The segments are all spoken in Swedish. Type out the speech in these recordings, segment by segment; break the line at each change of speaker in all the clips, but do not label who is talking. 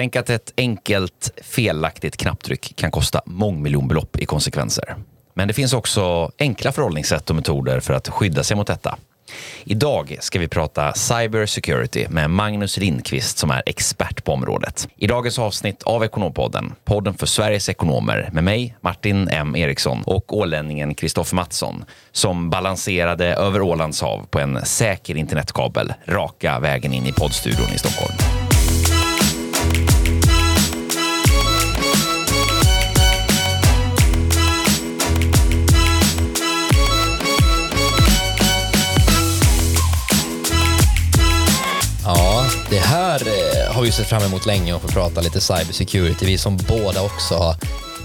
Tänk att ett enkelt felaktigt knapptryck kan kosta mångmiljonbelopp i konsekvenser. Men det finns också enkla förhållningssätt och metoder för att skydda sig mot detta. Idag ska vi prata cyber security med Magnus Lindqvist som är expert på området. I dagens avsnitt av Ekonompodden, podden för Sveriges ekonomer med mig, Martin M Eriksson och ålänningen Kristoffer Mattsson som balanserade över Ålands hav på en säker internetkabel raka vägen in i poddstudion i Stockholm.
Här eh, har vi sett fram emot länge att få prata lite cybersecurity. Vi som båda också har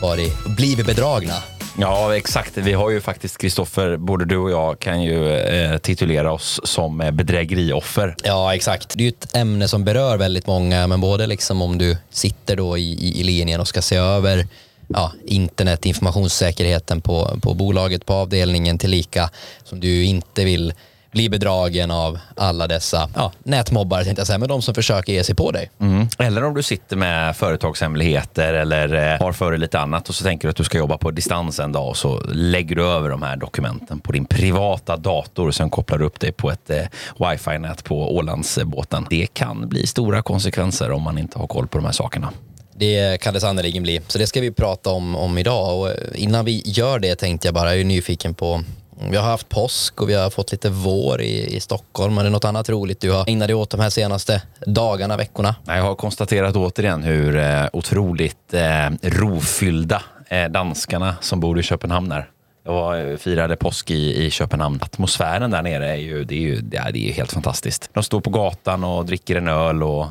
varit, blivit bedragna.
Ja, exakt. Vi har ju faktiskt, Kristoffer, både du och jag kan ju eh, titulera oss som eh, bedrägerioffer.
Ja, exakt. Det är ju ett ämne som berör väldigt många, men både liksom om du sitter då i, i, i linjen och ska se över ja, internet, informationssäkerheten på, på bolaget, på avdelningen tillika, som du inte vill bli bedragen av alla dessa ja, nätmobbare, tänkte jag säga, men de som försöker ge sig på dig.
Mm. Eller om du sitter med företagshemligheter eller eh, har för dig lite annat och så tänker du att du ska jobba på distans en dag och så lägger du över de här dokumenten på din privata dator och sen kopplar du upp dig på ett eh, wifi-nät på Ålandsbåten. Det kan bli stora konsekvenser om man inte har koll på de här sakerna.
Det kan det sannerligen bli. Så det ska vi prata om, om idag. Och innan vi gör det tänkte jag bara, jag är nyfiken på vi har haft påsk och vi har fått lite vår i, i Stockholm. Är det något annat roligt du har ägnat dig åt de här senaste dagarna, veckorna?
Jag har konstaterat återigen hur eh, otroligt eh, rofyllda eh, danskarna som bor i Köpenhamn är. Jag var, eh, firade påsk i, i Köpenhamn. Atmosfären där nere är ju, det är ju det är, det är helt fantastiskt. De står på gatan och dricker en öl och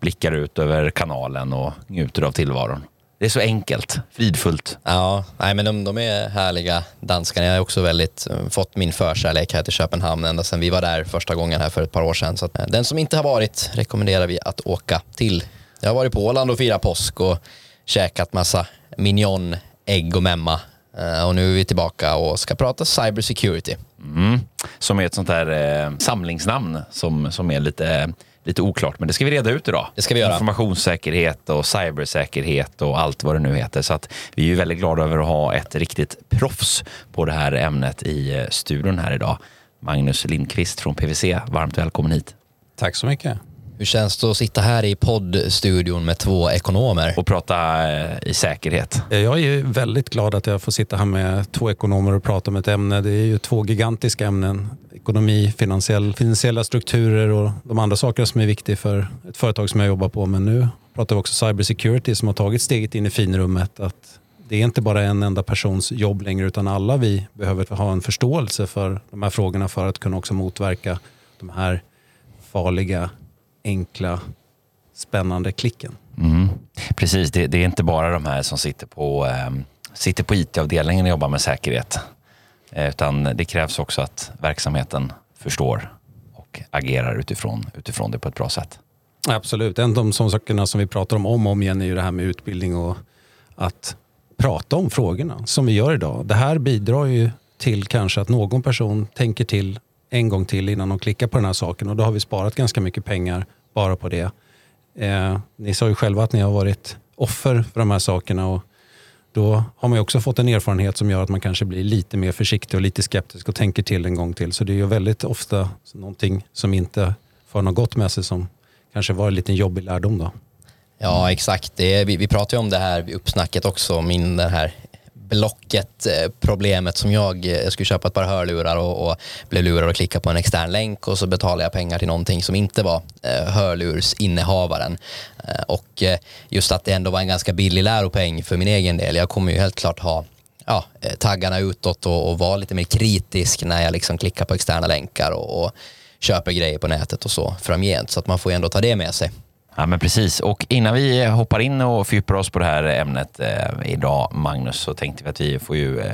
blickar ut över kanalen och njuter av tillvaron. Det är så enkelt, fridfullt.
Ja, nej, men de, de är härliga danskarna. Jag har också väldigt uh, fått min förkärlek här till Köpenhamn ända sedan vi var där första gången här för ett par år sedan. Så att, uh, den som inte har varit rekommenderar vi att åka till. Jag har varit på Åland och firat påsk och käkat massa mignon, ägg och memma. Uh, och nu är vi tillbaka och ska prata cyber security.
Mm. Som är ett sånt där samlingsnamn som, som är lite lite oklart, men det ska vi reda ut idag.
Det ska vi göra.
Informationssäkerhet och cybersäkerhet och allt vad det nu heter. Så att vi är ju väldigt glada över att ha ett riktigt proffs på det här ämnet i eh, studion här idag. Magnus Lindqvist från PWC, varmt välkommen hit.
Tack så mycket.
Hur känns det att sitta här i poddstudion med två ekonomer?
Och prata eh, i säkerhet.
Jag är väldigt glad att jag får sitta här med två ekonomer och prata om ett ämne. Det är ju två gigantiska ämnen. Ekonomi, finansiell, finansiella strukturer och de andra sakerna som är viktiga för ett företag som jag jobbar på. Men nu pratar vi också cybersecurity som har tagit steget in i finrummet. Att det är inte bara en enda persons jobb längre utan alla vi behöver ha en förståelse för de här frågorna för att kunna också motverka de här farliga enkla, spännande klicken.
Mm. Precis, det, det, är inte bara de här som sitter på, eh, sitter på IT-avdelningen och jobbar med säkerhet. Eh, utan det krävs också att verksamheten förstår och agerar utifrån, utifrån det på ett bra sätt.
Absolut. En av de sakerna som vi pratar om om och om igen är ju det här med utbildning och att prata om frågorna som vi gör idag. Det här bidrar ju till kanske att någon person tänker till en gång till innan de klickar på den här saken och då har vi sparat ganska mycket pengar bara på det. Eh, ni sa ju själva att ni har varit offer för de här sakerna och då har man också fått en erfarenhet som gör att man kanske blir lite mer försiktig och lite skeptisk och tänker till en gång till. Så det är ju väldigt ofta någonting som inte för något gott med sig som kanske var en liten jobbig lärdom då.
Ja, exakt. Det vi, vi pratade om det här vid uppsnacket också, min den här Blocket-problemet eh, som jag, eh, jag skulle köpa ett par hörlurar och, och blev lurad att klicka på en extern länk och så betalade jag pengar till någonting som inte var eh, hörlursinnehavaren. Eh, och eh, just att det ändå var en ganska billig läropeng för min egen del. Jag kommer ju helt klart ha ja, eh, taggarna utåt och, och vara lite mer kritisk när jag liksom klickar på externa länkar och, och köper grejer på nätet och så framgent. Så att man får ju ändå ta det med sig.
Ja, men precis. Och innan vi hoppar in och fördjupar oss på det här ämnet eh, idag, Magnus, så tänkte vi att vi får ju eh,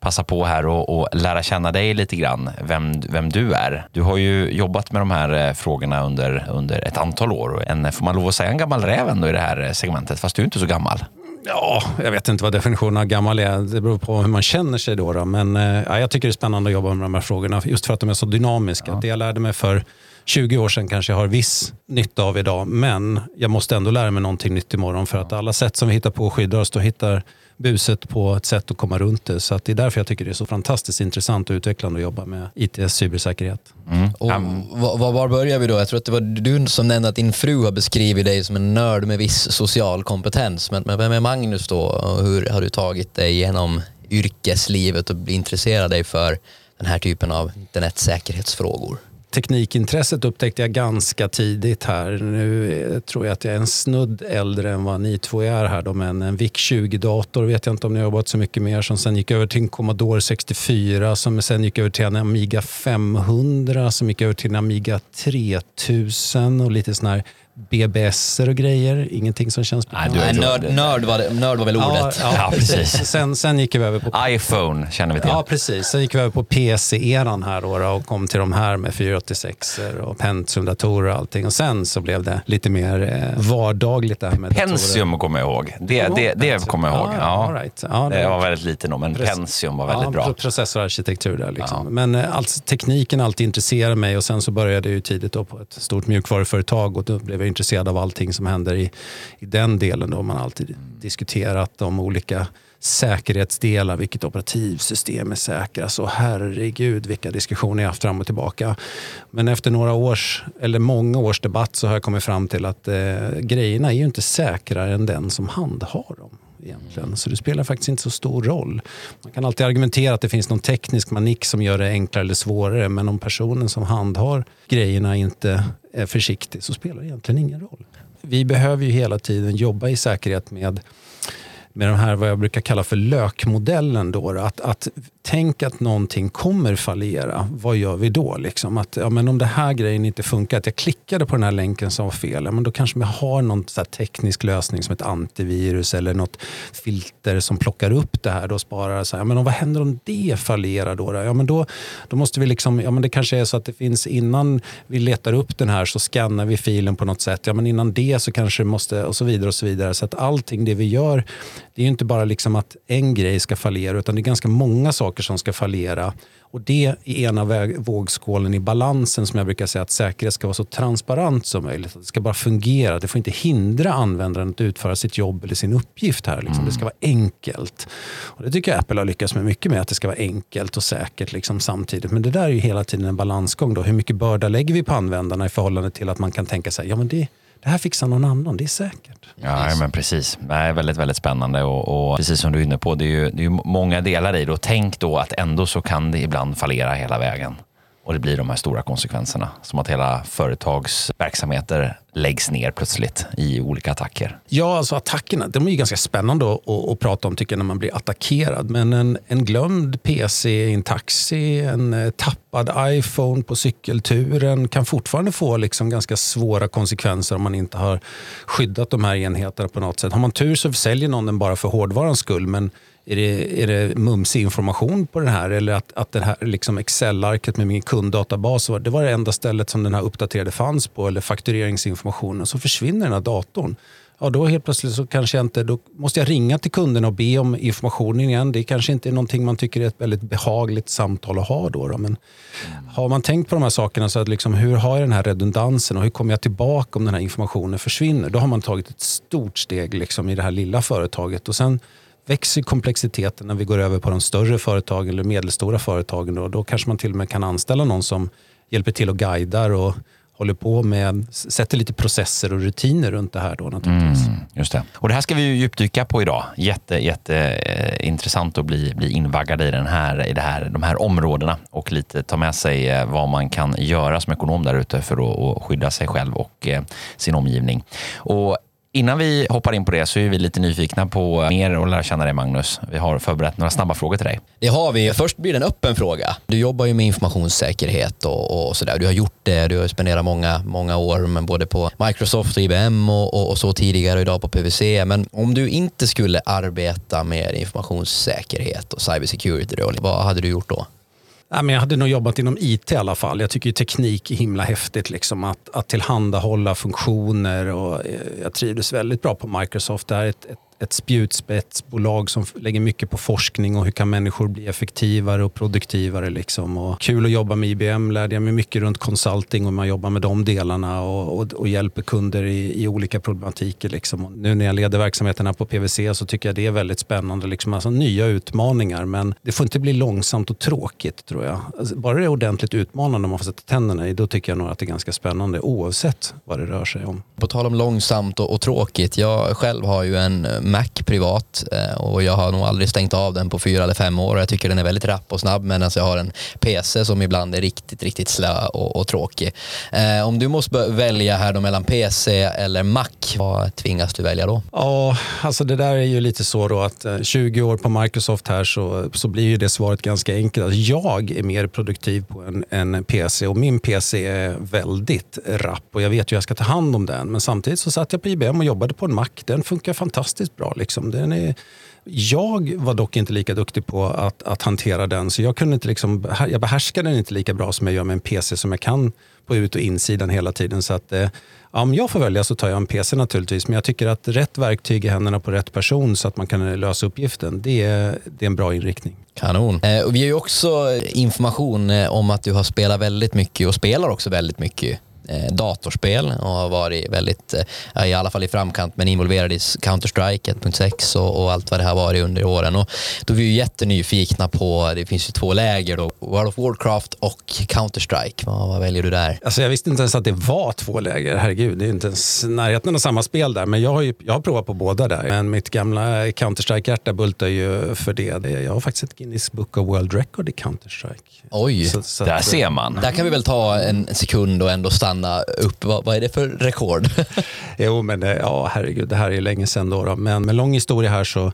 passa på här och, och, lära känna dig lite grann, vem, vem du är. Du har ju jobbat med de här eh, frågorna under, under ett antal år. En, får man lov att säga en gammal räv ändå i det här segmentet, fast du är inte så gammal.
Ja, jag vet inte vad definitionen av gammal är. Det beror på hur man känner sig då. då. Men eh, ja, jag tycker det är spännande att jobba med de här frågorna just för att de är så dynamiska. Ja. Det jag lärde mig för 20 år sedan kanske jag har viss nytta av idag. Men jag måste ändå lära mig någonting nytt imorgon för att alla sätt som vi hittar på att skydda oss, då hittar buset på ett sätt att komma runt det. Så att det är därför jag tycker det är så fantastiskt intressant och utvecklande att jobba med IT cybersäkerhet.
Mm. Och var, var, börjar vi då? Jag tror att det var du som nämnde att din fru har beskrivit dig som en nörd med viss social kompetens. Men, men vem är Magnus då? Hur har du tagit dig igenom yrkeslivet och intresserat dig för den här typen av internetsäkerhetsfrågor?
Teknikintresset upptäckte jag ganska tidigt här. Nu eh, tror jag att jag är en snudd äldre än vad ni två är här. Då, men en VIC-20-dator vet jag inte om ni har jobbat så mycket mer. Som sen gick över till en Commodore 64 som sen gick över till en Amiga 500 som gick över till en Amiga 3000 och lite sån här BBS och grejer. Ingenting som känns
bekant. Nej, nörd, nörd, var det, nörd var väl ordet?
Ja, ja, precis. Sen, sen gick vi över på...
iPhone känner vi till.
Ja, precis. Sen gick vi över på PC-eran här då, och kom till de här med 486 och Pentium-datorer och allting. Och sen så blev det lite mer eh, vardagligt det här med
Pentium kommer jag ihåg. Det, det, det, det kommer jag ihåg. Ja, ja. Right. ja det var väldigt lite då, men precis. Pentium var väldigt bra.
Processorarkitektur där. Liksom. Men eh, alltså, tekniken alltid intresserade mig och sen så började jag ju tidigt då på ett stort mjukvaruföretag och då blev jag intresserad av allting som händer i, i den delen. Då man alltid diskuterat de olika säkerhetsdelar, vilket operativsystem är säkrast. Och herregud vilka diskussioner jag haft fram och tillbaka. Men efter några års, eller många års debatt så har jag kommit fram till att eh, grejerna är ju inte säkrare än den som handhar dem. Egentligen. Så det spelar faktiskt inte så stor roll. Man kan alltid argumentera att det finns någon teknisk manick som gör det enklare eller svårare. Men om personen som handhar grejerna inte är försiktig så spelar det egentligen ingen roll. Vi behöver ju hela tiden jobba i säkerhet med med de här vad jag brukar kalla för lökmodellen. Då, att, att tänk att någonting kommer fallera, vad gör vi då? Liksom? Att, ja, men om det här grejen inte funkar, att jag klickade på den här länken som var fel, ja, men då kanske vi har någon så teknisk lösning som ett antivirus eller något filter som plockar upp det här och sparar. Så här, men vad händer om det fallerar då? Ja, men då, då måste vi liksom, ja, men det kanske är så att det finns innan vi letar upp den här så skannar vi filen på något sätt. Ja, men innan det så kanske det måste och så vidare och så vidare. Så att allting det vi gör, det är inte bara liksom att en grej ska fallera utan det är ganska många saker saker som ska fallera. Och det är ena vågskålen i balansen som jag brukar säga att säkerhet ska vara så transparent som möjligt. Det ska bara fungera. Det får inte hindra användaren att utföra sitt jobb eller sin uppgift här. Liksom. Mm. Det ska vara enkelt. Och det tycker jag Apple har lyckats med mycket med. Att det ska vara enkelt och säkert liksom, samtidigt. Men det där är ju hela tiden en balansgång. Då. Hur mycket börda lägger vi på användarna i förhållande till att man kan tänka sig ja, men det det här fixar någon annan, det är säkert.
Ja, men precis. Det är väldigt, väldigt spännande och, och, precis som du är inne på, det är ju, det är många delar i det och tänk då att ändå så kan det ibland fallera hela vägen och det blir de här stora konsekvenserna. Som att hela företagsverksamheter läggs ner plötsligt i olika attacker.
Ja, alltså attackerna de är ju ganska spännande att, att, att prata om tycker jag, när man blir attackerad. Men en, en glömd PC i en taxi, en eh, tappad iPhone på cykelturen kan fortfarande få liksom ganska svåra konsekvenser om man inte har skyddat de här enheterna på något sätt. Har man tur så säljer någon den bara för hårdvarans skull. Men är det, är det mumsig information på den här? Eller att, att det här liksom Excel-arket med min kunddatabas, det var det enda stället som den här uppdaterade fanns på, eller faktureringsinformationen, så försvinner den här datorn. Ja, då helt plötsligt så kanske jag inte, då måste jag ringa till kunden och be om informationen igen. Det kanske inte är någonting man tycker är ett väldigt behagligt samtal att ha då. då. Men mm. har man tänkt på de här sakerna, så att liksom, hur har jag den här redundansen och hur kommer jag tillbaka om den här informationen försvinner? Då har man tagit ett stort steg liksom, i det här lilla företaget. Och sen växer komplexiteten när vi går över på de större företagen eller medelstora företagen. Och då kanske man till och med kan anställa någon som hjälper till och guidar och håller på med, sätter lite processer och rutiner runt det här. Då, naturligtvis. Mm,
just det. Och det här ska vi ju djupdyka på idag. Jätte, jätte eh, intressant att bli, bli invaggad i, den här, i det här, de här områdena och lite ta med sig eh, vad man kan göra som ekonom där ute för att, att skydda sig själv och eh, sin omgivning. Och Innan vi hoppar in på det så är vi lite nyfikna på mer och lära känna dig Magnus. Vi har förberett några snabba frågor till dig.
Det har vi. Först blir det en öppen fråga. Du jobbar ju med informationssäkerhet och, och sådär. Du har gjort det. Du har spenderat många, många år men både på Microsoft och IBM och, och, och, så tidigare och idag på PWC. Men om du inte skulle arbeta med informationssäkerhet och cybersecurity, vad hade du gjort då?
Men jag hade nog jobbat inom IT i alla fall. Jag tycker teknik är himla häftigt. Liksom, att, att tillhandahålla funktioner. Och eh, jag trivdes väldigt bra på Microsoft. Det är ett, ett ett spjutspetsbolag som lägger mycket på forskning och hur kan människor bli effektivare och produktivare. Liksom. Och kul att jobba med IBM, lärde jag mig mycket runt consulting och man jobbar med de delarna och, och, och hjälper kunder i, i olika problematiker. Liksom. nu när jag leder verksamheterna på PWC så tycker jag det är väldigt spännande. Liksom. Alltså, nya utmaningar men det får inte bli långsamt och tråkigt tror jag. Alltså, bara det är ordentligt utmanande man får sätta tänderna i, då tycker jag nog att det är ganska spännande oavsett vad det rör sig om.
På tal om långsamt och, och tråkigt. Jag själv har ju en eh, Mac privat eh, och jag har nog aldrig stängt av den på fyra eller fem år. Jag tycker den är väldigt rapp och snabb medan alltså jag har en PC som ibland är riktigt, riktigt slö och, och tråkig. Eh, om du måste välja här då mellan PC eller Mac, vad tvingas du välja då?
Ja, alltså det där är ju lite så då att eh, 20 år på Microsoft här så, så blir ju det svaret ganska enkelt. Alltså jag är mer produktiv på en, en PC och min PC är väldigt rapp och jag vet ju hur jag ska ta hand om den. Men samtidigt så satt jag på IBM och jobbade på en Mac. Den funkar fantastiskt bra. Liksom. Den är, jag var dock inte lika duktig på att, att hantera den, så jag, kunde inte liksom, jag behärskade den inte lika bra som jag gör med en PC som jag kan på ut och insidan hela tiden. Så att, eh, ja, om jag får välja så tar jag en PC naturligtvis, men jag tycker att rätt verktyg i händerna på rätt person så att man kan eh, lösa uppgiften, det är, det är en bra inriktning.
Kanon. Eh, och vi har ju också information eh, om att du har spelat väldigt mycket och spelar också väldigt mycket datorspel och har varit väldigt, eh, i alla fall i framkant, men involverad i Counter-Strike 1.6 och, och, allt vad det har varit under åren. Och då är vi ju jättenyfikna på, det finns ju två läger då, World of Warcraft och Counter-Strike. Vad, vad, väljer du där?
Alltså jag visste inte ens att det var två läger, herregud. Det är inte ens närheten av samma spel där, men jag har, ju, jag har provat på båda där. Men mitt gamla Counter-Strike-hjärta bultar ju för det. Jag har faktiskt ett Guinness Book of World Record i Counter-Strike.
Oj,
så, så där att, ser man.
Där kan vi väl ta en sekund och ändå stanna stanna upp. Vad, vad är det för rekord?
jo, men det, ja, herregud, det här är länge sedan. Då, då. Men med lång historia här så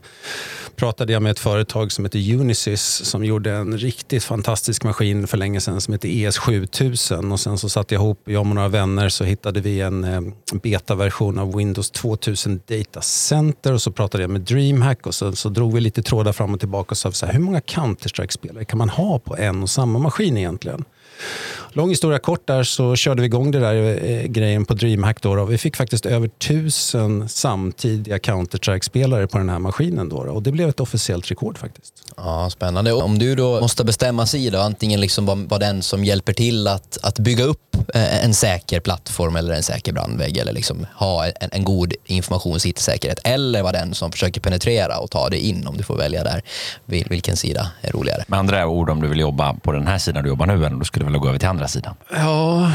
pratade jag med ett företag som heter Unisys som gjorde en riktigt fantastisk maskin för länge sedan som heter ES7000. Och sen så satte jag ihop, jag och några vänner, så hittade vi en eh, betaversion av Windows 2000 Data Center och så pratade jag med DreamHack och så, så drog vi lite trådar fram och tillbaka och sa så här, hur många Counter-Strike-spelare kan man ha på en och samma maskin egentligen? Lång historia kort där så körde vi igång det där eh, grejen på DreamHack. Då, då. Vi fick faktiskt över tusen samtidiga Counter-Strike-spelare på den här maskinen. Då, då, och det blev ett officiellt rekord faktiskt.
Ja, Spännande. Om du då måste bestämma sida, antingen liksom vara var den som hjälper till att, att bygga upp eh, en säker plattform eller en säker brandvägg eller liksom ha en, en god informations säkerhet eller vara den som försöker penetrera och ta det in om du får välja där. Vilken sida är roligare?
Med andra ord, om du vill jobba på den här sidan du jobbar nu, än du skulle vilja gå över till andra sidan?
Ja,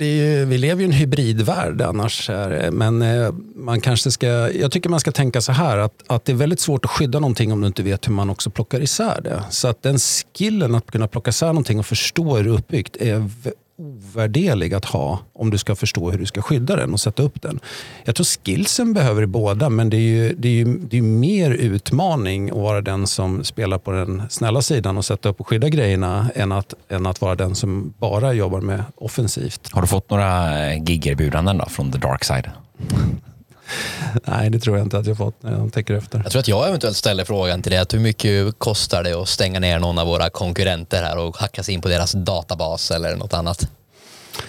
ju, vi lever ju i en hybridvärld annars. Här, men eh, man kanske ska, jag tycker man ska tänka så här att, att det är väldigt svårt att skydda någonting om du inte vet hur man också plockar isär det. Så att den skillen att kunna plocka isär någonting och förstå hur det är uppbyggt är ovärderlig att ha om du ska förstå hur du ska skydda den och sätta upp den. Jag tror skillsen behöver båda men det är ju, det är ju, det är mer utmaning att vara den som spelar på den snälla sidan och sätta upp och skydda grejerna än att, än att vara den som bara jobbar med offensivt.
Har du fått några gig-erbjudanden från the dark side?
Nej, det tror jag inte att jag fått när jag tänker efter.
Jag tror att jag eventuellt ställer frågan till dig, att hur mycket kostar det att stänga ner någon av våra konkurrenter här och hacka sig in på deras databas eller något annat?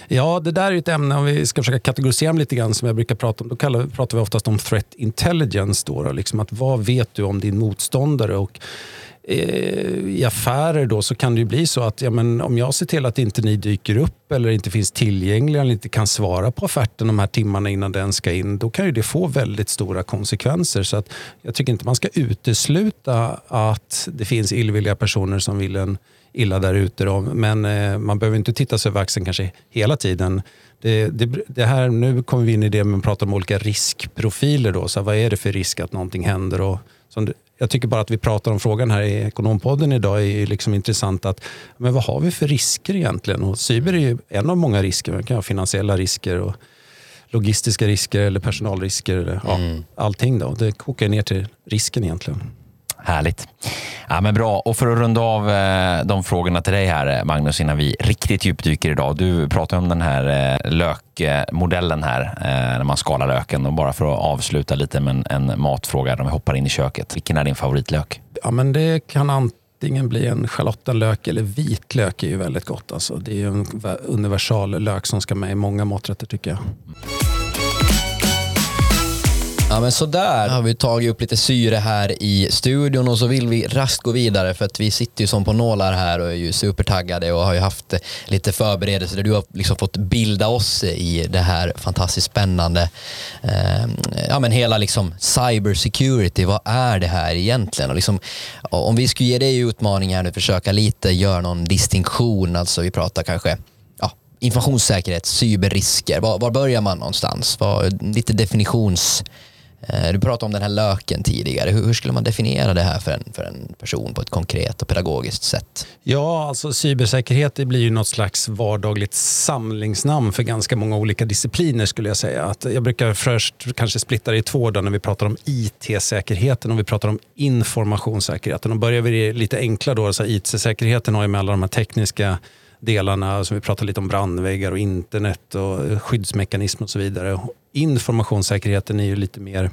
Ja, det där är ett ämne, om vi ska försöka kategorisera dem lite grann, som jag brukar prata om, då kallar, pratar vi oftast om threat intelligence. Då, då liksom att vad vet du om din motståndare? Och Eh, Eh, i affärer då så kan det bli så att ja, men om jag ser till att inte ni dyker upp eller inte finns tillgängliga eller inte kan svara på offerten de här timmarna innan den ska in, då kan ju det få väldigt stora konsekvenser. Så att jag tycker inte man ska utesluta att det finns illvilliga personer som vill en illa där ute. Men eh, man behöver inte titta sig över axeln kanske hela tiden. Det, det, det, här, nu kommer vi in i det med att prata om olika riskprofiler. Då, så vad är det för risk att någonting händer? Och, som jag tycker bara att vi pratar om frågan här i Ekonompodden idag är liksom intressant. att men Vad har vi för risker egentligen? Och cyber är ju en av många risker. Man kan ha finansiella risker och logistiska risker eller personalrisker. Eller, mm. ja, allting. Då. Det kokar ner till risken egentligen.
Härligt. Ja, men bra. Och för att runda av eh, de frågorna till dig här, eh, Magnus, innan vi riktigt djupdyker idag. Du pratar om den här eh, lökmodellen här, när man skalar löken. Och bara för att avsluta lite med en, matfråga, om vi hoppar in i köket. Vilken är din favoritlök?
Ja, men det kan antingen bli en schalottenlök eller vitlök är ju väldigt gott. Alltså. Det är en universal lök som ska med i många maträtter tycker jag.
Ja men sådär. Har vi tagit upp lite syre här i studion och så vill vi raskt gå vidare för att vi sitter ju som på nålar här och är ju supertaggade och har ju haft lite förberedelser. Där du har liksom fått bilda oss i det här fantastiskt spännande, eh, ja men hela liksom cyber security, vad är det här egentligen? Och liksom, om vi skulle ge dig utmaning här nu, försöka lite göra någon distinktion, alltså vi pratar kanske informationssäkerhet, cyberrisker, var, var börjar man någonstans? Var, lite definitions... Eh, du pratade om den här löken tidigare. Hur, hur, skulle man definiera det här för en, för en person på ett konkret och pedagogiskt sätt?
Ja, alltså cybersäkerhet det blir ju något slags vardagligt samlingsnamn för ganska många olika discipliner skulle jag säga. Att jag brukar först kanske splitta det i två då, när vi pratar om IT-säkerheten och vi pratar om informationssäkerheten. Och börjar vi lite enkla då, så IT-säkerheten har ju med alla de här tekniska delarna, som vi pratar lite om brandväggar och internet och skyddsmekanism och så vidare. Informationssäkerheten är ju lite mer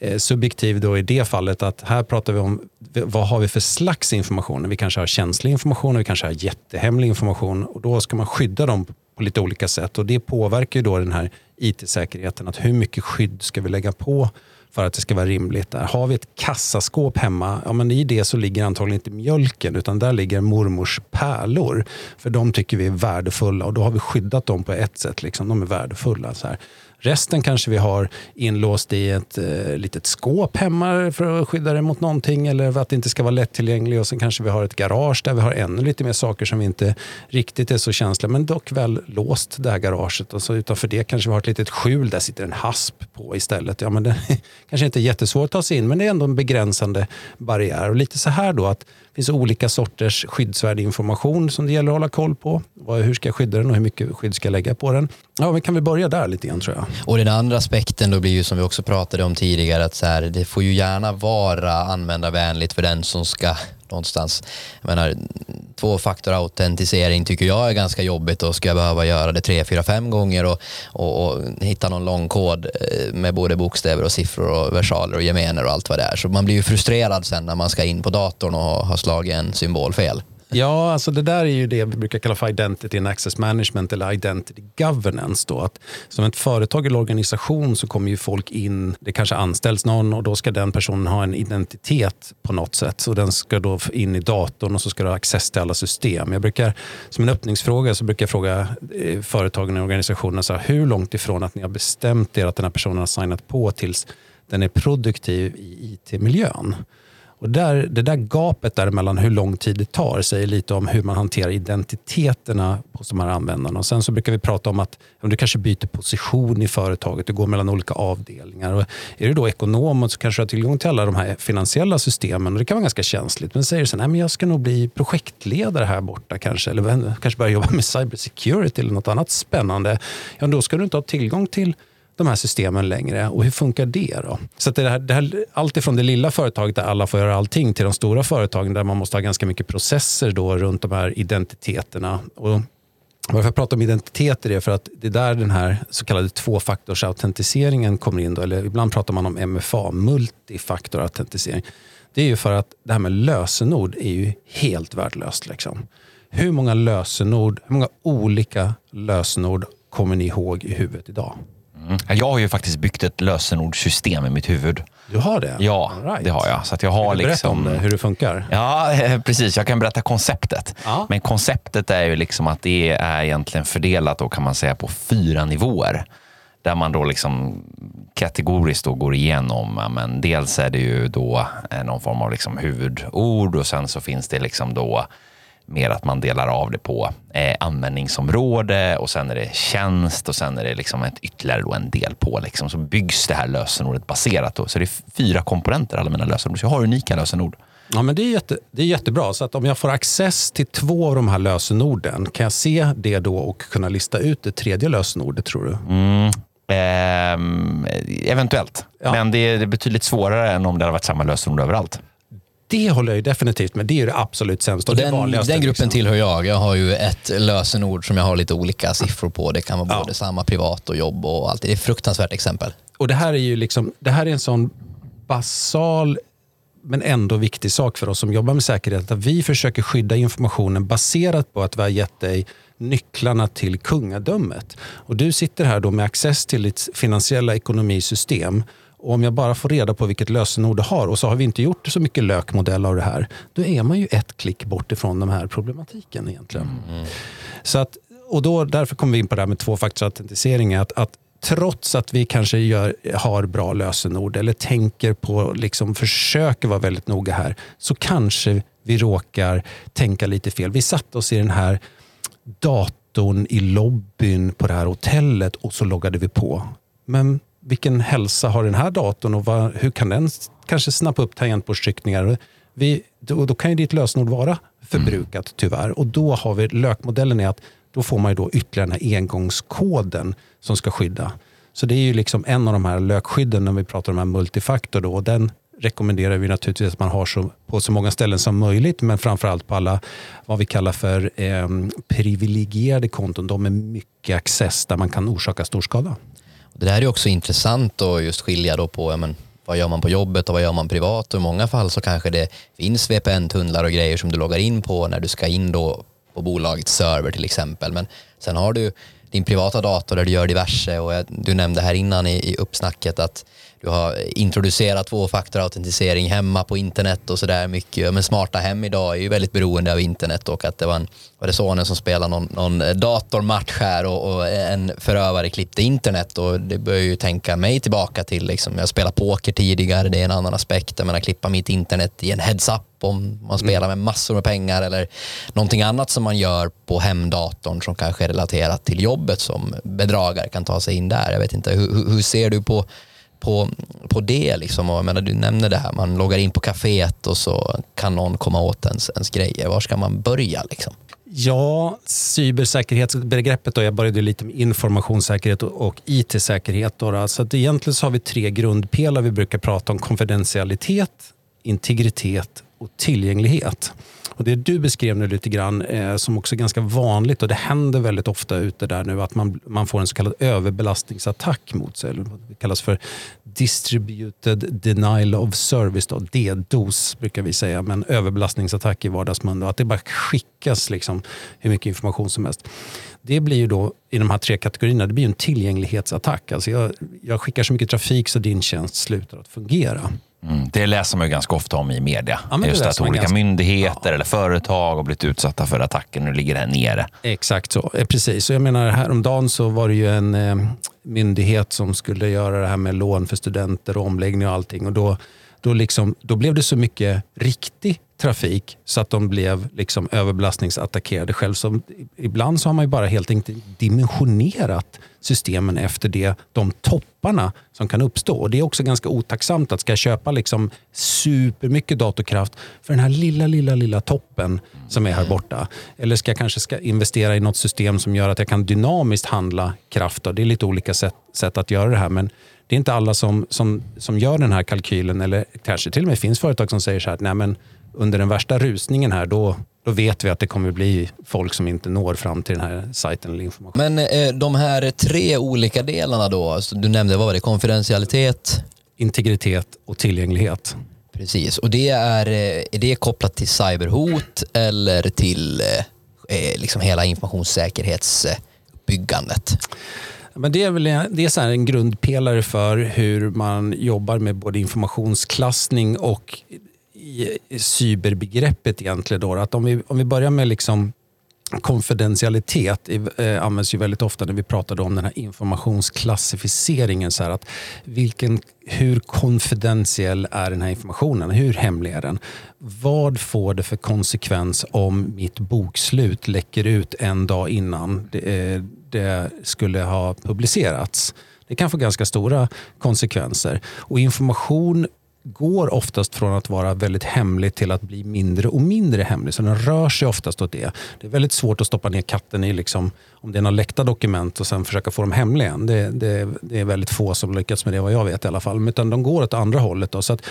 eh, subjektiv då i det fallet att här pratar vi om vad har vi för slags information. Vi kanske har känslig information och vi kanske har jättehemlig information och då ska man skydda dem på lite olika sätt och det påverkar ju då den här IT-säkerheten. Att hur mycket skydd ska vi lägga på för att det ska vara rimligt. Där. Har vi ett kassaskåp hemma, ja, men i det så ligger antagligen inte mjölken utan där ligger mormors pärlor. För de tycker vi är värdefulla och då har vi skyddat dem på ett sätt. Liksom. De är värdefulla. Så här. Resten kanske vi har inlåst i ett eh, litet skåp hemma för att skydda det mot någonting eller för att det inte ska vara lättillgängligt. Och sen kanske vi har ett garage där vi har ännu lite mer saker som vi inte riktigt är så känsliga men dock väl låst det här garaget. Och så utanför det kanske vi har ett litet skjul där sitter en hasp på istället. Ja, men det kanske inte är jättesvårt att ta sig in men det är ändå en begränsande barriär. Och lite så här då att finns olika sorters skyddsvärd information som det gäller att hålla koll på. Hur ska jag skydda den och hur mycket skydd ska jag lägga på den? Ja, vi kan väl börja där lite grann tror jag.
Och den andra aspekten då blir ju som vi också pratade om tidigare att så här, det får ju gärna vara användarvänligt för den som ska någonstans. Jag menar, tvåfaktorautentisering tycker jag är ganska jobbigt och ska jag behöva göra det tre, fyra, fem gånger och, och, och, hitta någon lång kod eh, med både bokstäver och siffror och versaler och gemener och allt vad det är. Så man blir ju frustrerad sen när man ska in på datorn och har slagit en symbol fel.
Ja, alltså det där är ju det vi brukar kalla för identity and access management eller identity governance. Då. Att som ett företag eller organisation så kommer ju folk in, det kanske anställs någon och då ska den personen ha en identitet på något sätt. Så den ska då in i datorn och så ska du ha access till alla system. Jag brukar, som en öppningsfråga så brukar jag fråga eh, företagen och organisationerna så här, hur långt ifrån att ni har bestämt er att den här personen har signat på tills den är produktiv i IT-miljön. Och där, det där gapet däremellan hur lång tid det tar säger lite om hur man hanterar identiteterna hos de här användarna. Och sen så brukar vi prata om att om du kanske byter position i företaget, du går mellan olika avdelningar. Och är du då ekonom så kanske du har tillgång till alla de här finansiella systemen och det kan vara ganska känsligt. Men säger du så men jag ska nog bli projektledare här borta kanske, eller kanske börja jobba med cybersecurity eller något annat spännande. Ja, då ska du inte ha tillgång till de här systemen längre. Och hur funkar det då? Så det här, det här, allt ifrån det lilla företaget där alla får göra allting till de stora företagen där man måste ha ganska mycket processer då runt de här identiteterna. Och varför jag pratar om identiteter är för att det är där den här så kallade tvåfaktorsautentiseringen kommer in. Då, eller ibland pratar man om MFA, multifaktorautentisering. Det är ju för att det här med lösenord är ju helt värdelöst. Liksom. Hur många lösenord, hur många olika lösenord kommer ni ihåg i huvudet idag?
Mm. Jag har ju faktiskt byggt ett lösenordssystem i mitt huvud.
Du har det?
Ja, right. det har jag. Så jag har
kan du
liksom...
berätta om det, hur det funkar?
Ja, precis. Jag kan berätta konceptet. Ja. Men konceptet är ju liksom att det är egentligen fördelat då, kan man säga på fyra nivåer. Där man då liksom kategoriskt då går igenom, men dels är det ju då någon form av liksom huvudord och sen så finns det liksom då mer att man delar av det på eh, användningsområde och sen är det tjänst och sen är det liksom ett ytterligare då en del på. Liksom. Så byggs det här lösenordet baserat. Då. Så det är fyra komponenter alla mina lösenord. Så jag har unika lösenord.
Ja, men det, är jätte, det är jättebra. Så att om jag får access till två av de här lösenorden, kan jag se det då och kunna lista ut det tredje lösenordet tror du?
Mm. Eh, eventuellt. Ja. Men det är betydligt svårare än om det hade varit samma lösenord överallt.
Det håller jag definitivt med. Det är det absolut sämsta.
Och
den,
den gruppen liksom. tillhör jag. Jag har ju ett lösenord som jag har lite olika siffror på. Det kan vara ja. både samma privat och jobb och allt. Det är ett fruktansvärt exempel.
Och det här är ju liksom, det här är en sån basal men ändå viktig sak för oss som jobbar med säkerhet. Att vi försöker skydda informationen baserat på att vi har gett dig nycklarna till kungadömet. Och du sitter här då med access till ditt finansiella ekonomisystem om jag bara får reda på vilket lösenord du har och så har vi inte gjort så mycket lökmodell av det här. Då är man ju ett klick bort ifrån den här problematiken egentligen. Mm. Så att, och då, därför kommer vi in på det här med tvåfaktorsautentisering. Att, att trots att vi kanske gör, har bra lösenord eller tänker på, liksom försöker vara väldigt noga här, så kanske vi råkar tänka lite fel. Vi satte oss i den här datorn i lobbyn på det här hotellet och så loggade vi på. Men vilken hälsa har den här datorn och vad, hur kan den kanske snappa upp tangentbordstryckningar? Vi, då, då kan ju ditt lösenord vara förbrukat tyvärr och då har vi lökmodellen är att då får man ju då ytterligare den här engångskoden som ska skydda. Så det är ju liksom en av de här lökskydden när vi pratar om här multifaktor. Då, och den rekommenderar vi naturligtvis att man har så, på så många ställen som möjligt, men framförallt på alla vad vi kallar för eh, privilegierade konton. De med mycket access där man kan orsaka stor skada.
Det där är också intressant att just skilja då på ja, men, vad gör man på jobbet och vad gör man privat och i många fall så kanske det finns VPN-tunnlar och grejer som du loggar in på när du ska in då på bolagets server till exempel. Men sen har du din privata dator där du gör diverse och du nämnde här innan i, i uppsnacket att du har introducerat tvåfaktorautentisering hemma på internet och sådär mycket. Men smarta hem idag är ju väldigt beroende av internet och att det var, en, var det sonen som spelade någon, någon datormatch här och, och, en förövare klippte internet och det börjar ju tänka mig tillbaka till liksom, jag spelade poker tidigare, det är en annan aspekt. Jag menar klippa mitt internet i en heads-up om man spelar med massor med pengar eller någonting annat som man gör på hemdatorn som kanske är relaterat till jobbet som bedragare kan ta sig in där. Jag vet inte, hur, hur ser du på på, på det. Liksom. Och jag menar, du nämner det här, man loggar in på kaféet och så kan någon komma åt ens, ens grejer. Var ska man börja? Liksom?
Ja, cybersäkerhetsbegreppet, då, jag började lite med informationssäkerhet och IT-säkerhet. Då, så att egentligen så har vi tre grundpelare vi brukar prata om. Konfidentialitet, integritet och tillgänglighet. Och Det du beskrev nu lite grann, eh, som också är ganska vanligt och det händer väldigt ofta ute där nu, att man, man får en så kallad överbelastningsattack mot sig. Eller det kallas för Distributed Denial of Service, då, DDoS brukar vi säga, men överbelastningsattack i vardagsmun. Att det bara skickas liksom hur mycket information som helst. Det blir ju då i de här tre kategorierna, det blir en tillgänglighetsattack. Alltså jag, jag skickar så mycket trafik så din tjänst slutar att fungera.
Mm, det läser man ju ganska ofta om i media. Ja, Just att olika ganska... myndigheter ja. eller företag har blivit utsatta för attacker. Nu ligger det här nere.
Exakt så. Eh, precis. Och jag menar, häromdagen så var det ju en eh, myndighet som skulle göra det här med lån för studenter och omläggning och allting. Och då, då, liksom, då blev det så mycket riktig trafik så att de blev liksom överbelastningsattackerade själv. Så ibland så har man ju bara helt enkelt dimensionerat systemen efter det, de topparna som kan uppstå. Och Det är också ganska otacksamt att ska jag köpa liksom supermycket datorkraft för den här lilla, lilla, lilla toppen som är här borta. Eller ska jag kanske ska investera i något system som gör att jag kan dynamiskt handla kraft. Då. Det är lite olika sätt, sätt att göra det här. Men det är inte alla som, som, som gör den här kalkylen. Eller kanske till och med finns företag som säger så här, nej men under den värsta rusningen här, då, då vet vi att det kommer bli folk som inte når fram till den här sajten eller informationen.
Men eh, de här tre olika delarna då, alltså, du nämnde vad var det, konfidentialitet?
Integritet och tillgänglighet.
Precis, och det är, eh, är det kopplat till cyberhot eller till eh, eh liksom hela informationssäkerhetsbyggandet?
Men det är, väl, det är så en grundpelare för hur man jobbar med både informationsklassning och i cyberbegreppet egentligen. Då, att om vi, om vi börjar med liksom konfidentialitet eh, används ju väldigt ofta när vi pratar om den här informationsklassificeringen. Så att vilken, hur konfidentiell är den här informationen? Hur hemlig är den? Vad får det för konsekvens om mitt bokslut läcker ut en dag innan det, eh, det skulle ha publicerats? Det kan få ganska stora konsekvenser. Och information går oftast från att vara väldigt hemlig till att bli mindre och mindre hemlig. Så den rör sig oftast åt det. Det är väldigt svårt att stoppa ner katten i, liksom, om det är några läckta dokument och sen försöka få dem hemliga. Det, det, det, är väldigt få som lyckats med det vad jag vet i alla fall. Utan de går åt andra hållet. Då. Så att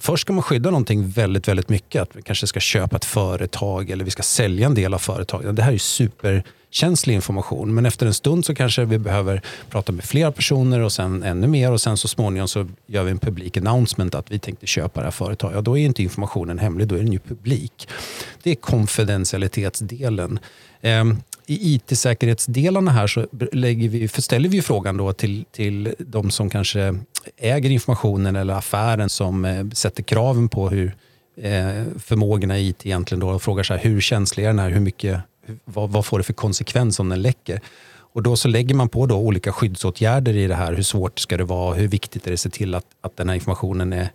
först ska man skydda någonting väldigt, väldigt mycket. Att vi kanske ska köpa ett företag eller vi ska sälja en del av företaget. Det här är super känslig information. Men efter en stund så kanske vi behöver prata med flera personer och sen ännu mer och sen så småningom så gör vi en publik announcement att vi tänkte köpa det här företaget. Ja, då är inte informationen hemlig, då är den ju publik. Det är konfidentialitetsdelen. Ehm, i IT-säkerhetsdelarna här så lägger vi, ställer vi frågan då till, till de som kanske äger informationen eller affären som eh, sätter kraven på hur eh, förmågorna i IT egentligen då och frågar så här, hur känslig är den här, hur mycket, vad, vad får det för konsekvens om den läcker? Och då så lägger man på då olika skyddsåtgärder i det här. Hur svårt ska det vara? Hur viktigt är det att se till att, att den här informationen är,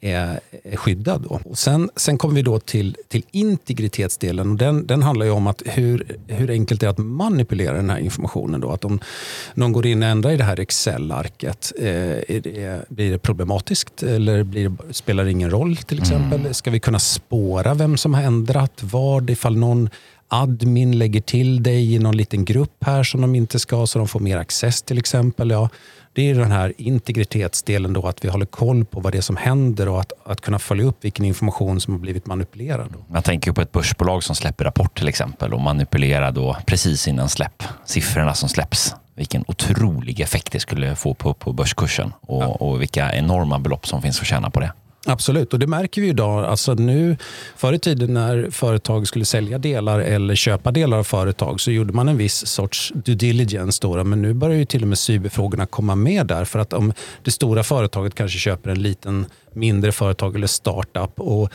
är, är skyddad. Då. Och sen, sen kommer vi då till, till integritetsdelen. Och den, den handlar ju om att hur, hur enkelt det är att manipulera den här informationen. Då. Att om någon går in och ändrar i det här Excel-arket, eh, det, blir det problematiskt eller blir, spelar det ingen roll till exempel? Mm. Ska vi kunna spåra vem som har ändrat vad ifall någon admin lägger till dig i någon liten grupp här som de inte ska så de får mer access till exempel. Ja, det är den här integritetsdelen då att vi håller koll på vad det är som händer och att, att kunna följa upp vilken information som har blivit manipulerad.
Jag tänker på ett börsbolag som släpper rapport till exempel och manipulerar då precis innan släpp siffrorna som släpps. Vilken otrolig effekt det skulle få på, på börskursen och, ja. och vilka enorma belopp som finns att tjäna på det.
Absolut, och det märker vi idag. Alltså nu, förr i tiden när företag skulle sälja delar eller köpa delar av företag så gjorde man en viss sorts due diligence. Då, men nu börjar ju till och med cyberfrågorna komma med där. För att om det stora företaget kanske köper en liten mindre företag eller startup och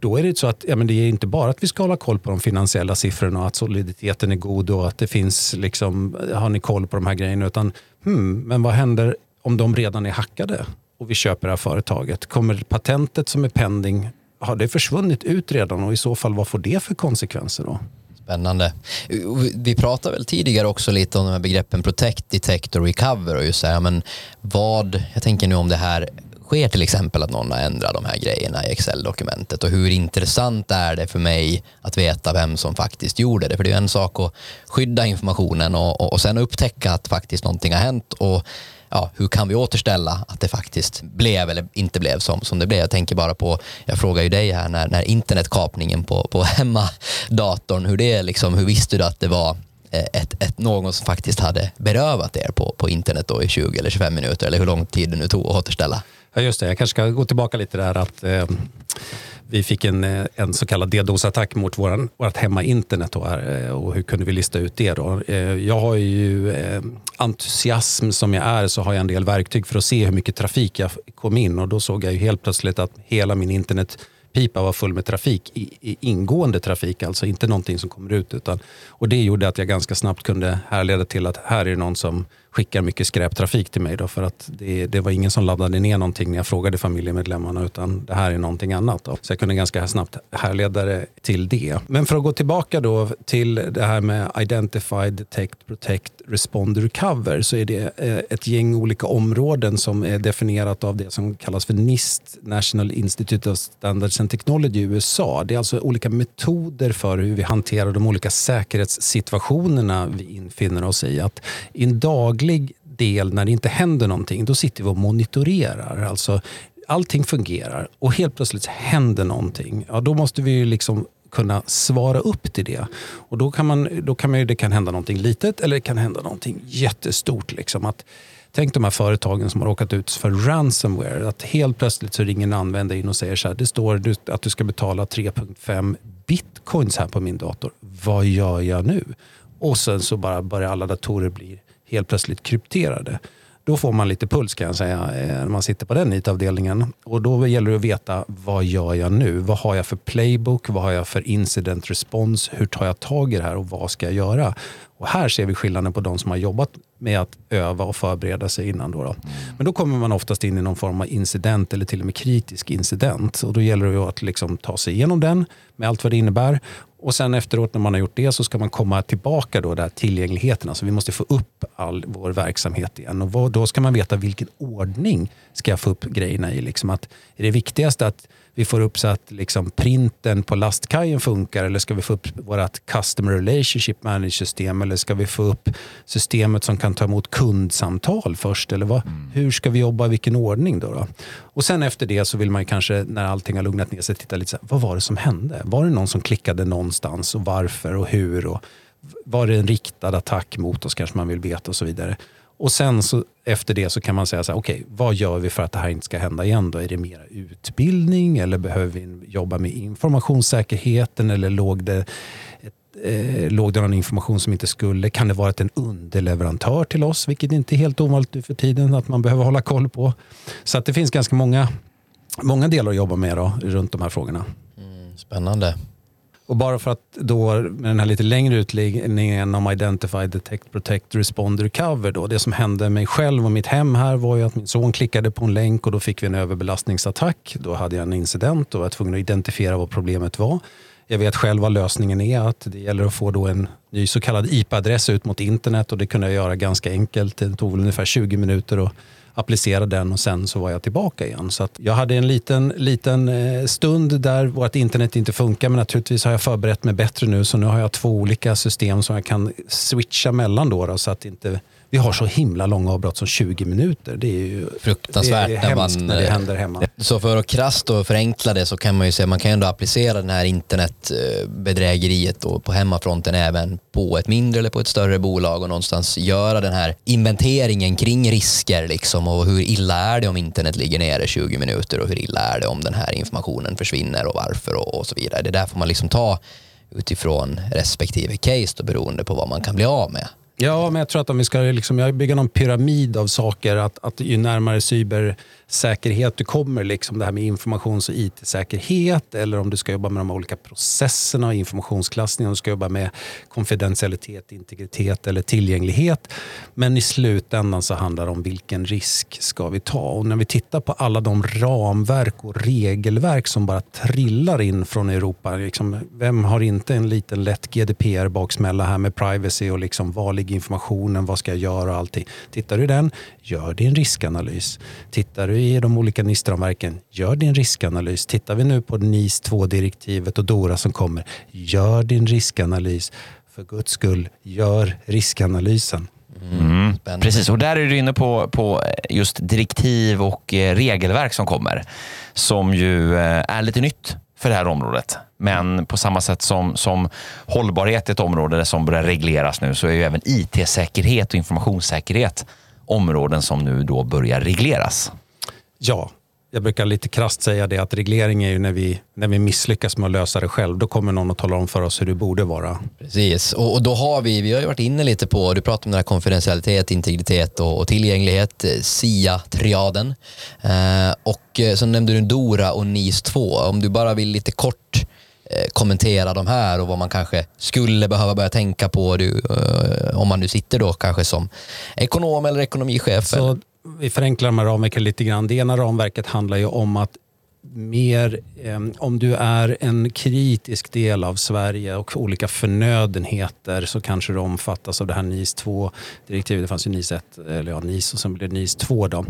då är det så att ja, men det är inte bara att vi ska hålla koll på de finansiella siffrorna och att soliditeten är god och att det finns, liksom, har ni koll på de här grejerna. Utan, hmm, men vad händer om de redan är hackade? Och vi köper det här företaget. Kommer patentet som är pending, har det försvunnit ut redan och i så fall vad får det för konsekvenser då?
Spännande. Vi pratade väl tidigare också lite om de här begreppen protect, detect och recover och just så här, men vad, jag tänker nu om det här sker till exempel att någon har ändrat de här grejerna i Excel-dokumentet och hur intressant är det för mig att veta vem som faktiskt gjorde det? För det är en sak att skydda informationen och, och, och sen upptäcka att faktiskt någonting har hänt och ja, hur kan vi återställa att det faktiskt blev eller inte blev som, som det blev. Jag tänker bara på, jag frågar ju dig här när, när internetkapningen på, på hemmadatorn, hur det liksom, hur visste du att det var eh, ett, ett, någon som faktiskt hade berövat er på, på internet då i 20 eller 25 minuter eller hur lång tid det nu tog att återställa?
Ja just det, jag kanske ska gå tillbaka lite där att eh, vi fick en, eh, en så kallad DDoS-attack mot våran, vårt hemma-internet. Då här, eh, och hur kunde vi lista ut det? Då? Eh, jag har ju eh, entusiasm som jag är så har jag en del verktyg för att se hur mycket trafik jag kom in och då såg jag ju helt plötsligt att hela min internet pipa var full med trafik, i, i, ingående trafik, alltså inte någonting som kommer ut. Utan, och det gjorde att jag ganska snabbt kunde härleda till att här är det någon som skickar mycket skräptrafik till mig. Då, för att det, det, var ingen som laddade ner någonting när jag frågade familjemedlemmarna utan det här är någonting annat. Då. Så jag kunde ganska snabbt härleda det till det. Men för att gå tillbaka då till det här med Identify, Detect, Protect, Respond, Recover så är det eh, ett gäng olika områden som är definierat av det som kallas för NIST, National Institute of Standards and Technology i USA. Det är alltså olika metoder för hur vi hanterar de olika säkerhetssituationerna vi infinner oss i. Att i en dag daglig del när det inte händer någonting, då sitter vi och monitorerar. Alltså, allting fungerar och helt plötsligt händer någonting. Ja, då måste vi liksom kunna svara upp till det. Och då kan, man, då kan man, det kan hända någonting litet eller det kan hända någonting jättestort. Liksom. Att, tänk de här företagen som har råkat ut för ransomware. Att helt plötsligt så ringer en användare in och säger så här, det står att du ska betala 3.5 bitcoins här på min dator. Vad gör jag nu? Och sen så bara börjar alla datorer bli helt plötsligt krypterade. Då får man lite puls kan jag säga eh, när man sitter på den IT-avdelningen. Och då gäller det att veta vad gör jag nu? Vad har jag för playbook? Vad har jag för incident response? Hur tar jag tag i det här och vad ska jag göra? Och här ser vi skillnaden på de som har jobbat med att öva och förbereda sig innan. Då, då. Men då kommer man oftast in i någon form av incident eller till och med kritisk incident. Och då gäller det att liksom ta sig igenom den med allt vad det innebär och sen efteråt när man har gjort det så ska man komma tillbaka då där tillgängligheten. Alltså vi måste få upp all vår verksamhet igen. Och då ska man veta vilken ordning ska jag få upp grejerna i. Liksom att, är det viktigaste att vi får upp så att liksom printen på lastkajen funkar eller ska vi få upp vårt Customer Relationship Management-system eller ska vi få upp systemet som kan ta emot kundsamtal först? Eller vad, mm. Hur ska vi jobba, i vilken ordning? Då, då Och sen efter det så vill man kanske när allting har lugnat ner sig titta lite så här, vad var det som hände? Var det någon som klickade någonstans och varför och hur? Och var det en riktad attack mot oss kanske man vill veta och så vidare. Och sen så, efter det så kan man säga så här, okej, okay, vad gör vi för att det här inte ska hända igen? Då? Är det mer utbildning eller behöver vi jobba med informationssäkerheten eller låg det Eh, låg det någon information som inte skulle? Kan det vara en underleverantör till oss? Vilket inte är helt ovanligt nu för tiden att man behöver hålla koll på. Så att det finns ganska många, många delar att jobba med då, runt de här frågorna.
Mm, spännande.
Och bara för att då med den här lite längre utläggningen om Identify, Detect, Protect, Respond, Recover. Då, det som hände mig själv och mitt hem här var ju att min son klickade på en länk och då fick vi en överbelastningsattack. Då hade jag en incident och var tvungen att identifiera vad problemet var. Jag vet själv vad lösningen är. att Det gäller att få då en ny så kallad IP-adress ut mot internet och det kunde jag göra ganska enkelt. Det tog väl ungefär 20 minuter att applicera den och sen så var jag tillbaka igen. Så jag hade en liten, liten eh, stund där vårt internet inte funkar men naturligtvis har jag förberett mig bättre nu så nu har jag två olika system som jag kan switcha mellan då, då så att inte vi har så himla långa avbrott som 20 minuter. Det är ju
fruktansvärt
det är när, man, när det eh, händer hemma.
Så för att krasst och förenkla det så kan man ju säga man kan ändå applicera den här internetbedrägeriet på hemmafronten även på ett mindre eller på ett större bolag och någonstans göra den här inventeringen kring risker liksom och hur illa är det om internet ligger nere 20 minuter och hur illa är det om den här informationen försvinner och varför och, och så vidare. Det där får man liksom ta utifrån respektive case då beroende på vad man kan bli av med.
Ja, men jag tror att om vi ska liksom, bygga någon pyramid av saker, att, att ju närmare cybersäkerhet du kommer, liksom det här med informations och IT-säkerhet eller om du ska jobba med de olika processerna och informationsklassning, om du ska jobba med konfidentialitet, integritet eller tillgänglighet. Men i slutändan så handlar det om vilken risk ska vi ta? Och när vi tittar på alla de ramverk och regelverk som bara trillar in från Europa. Liksom, vem har inte en liten lätt GDPR-baksmälla här med privacy och liksom, var ligger informationen, vad ska jag göra och allting. Tittar du den, gör din riskanalys. Tittar du i de olika NIS-ramverken, gör din riskanalys. Tittar vi nu på NIS 2-direktivet och DORA som kommer, gör din riskanalys. För guds skull, gör riskanalysen.
Mm. Precis, och där är du inne på, på just direktiv och eh, regelverk som kommer. Som ju eh, är lite nytt för det här området. Men på samma sätt som, som hållbarhet är ett område som börjar regleras nu så är ju även IT-säkerhet och informationssäkerhet områden som nu då börjar regleras.
Ja, jag brukar lite krast säga det att reglering är ju när vi, när vi misslyckas med att lösa det själv. Då kommer någon att tala om för oss hur det borde vara.
Precis, och, och då har vi, vi har ju varit inne lite på, du pratar om den här konfidentialitet, integritet och, och tillgänglighet, eh, SIA-triaden. Eh, och eh, så nämnde du Dora och NIS 2. Om du bara vill lite kort eh, kommentera de här och vad man kanske skulle behöva börja tänka på du, eh, om man nu sitter då kanske som ekonom eller ekonomichef. Så
vi förenklar de här ramverken lite grann. Det ena ramverket handlar ju om att mer, eh, om du är en kritisk del av Sverige och olika förnödenheter så kanske du omfattas av det här NIS 2-direktivet. Det fanns ju NIS 1, eller ja, NIS och sen blev det NIS 2. Då.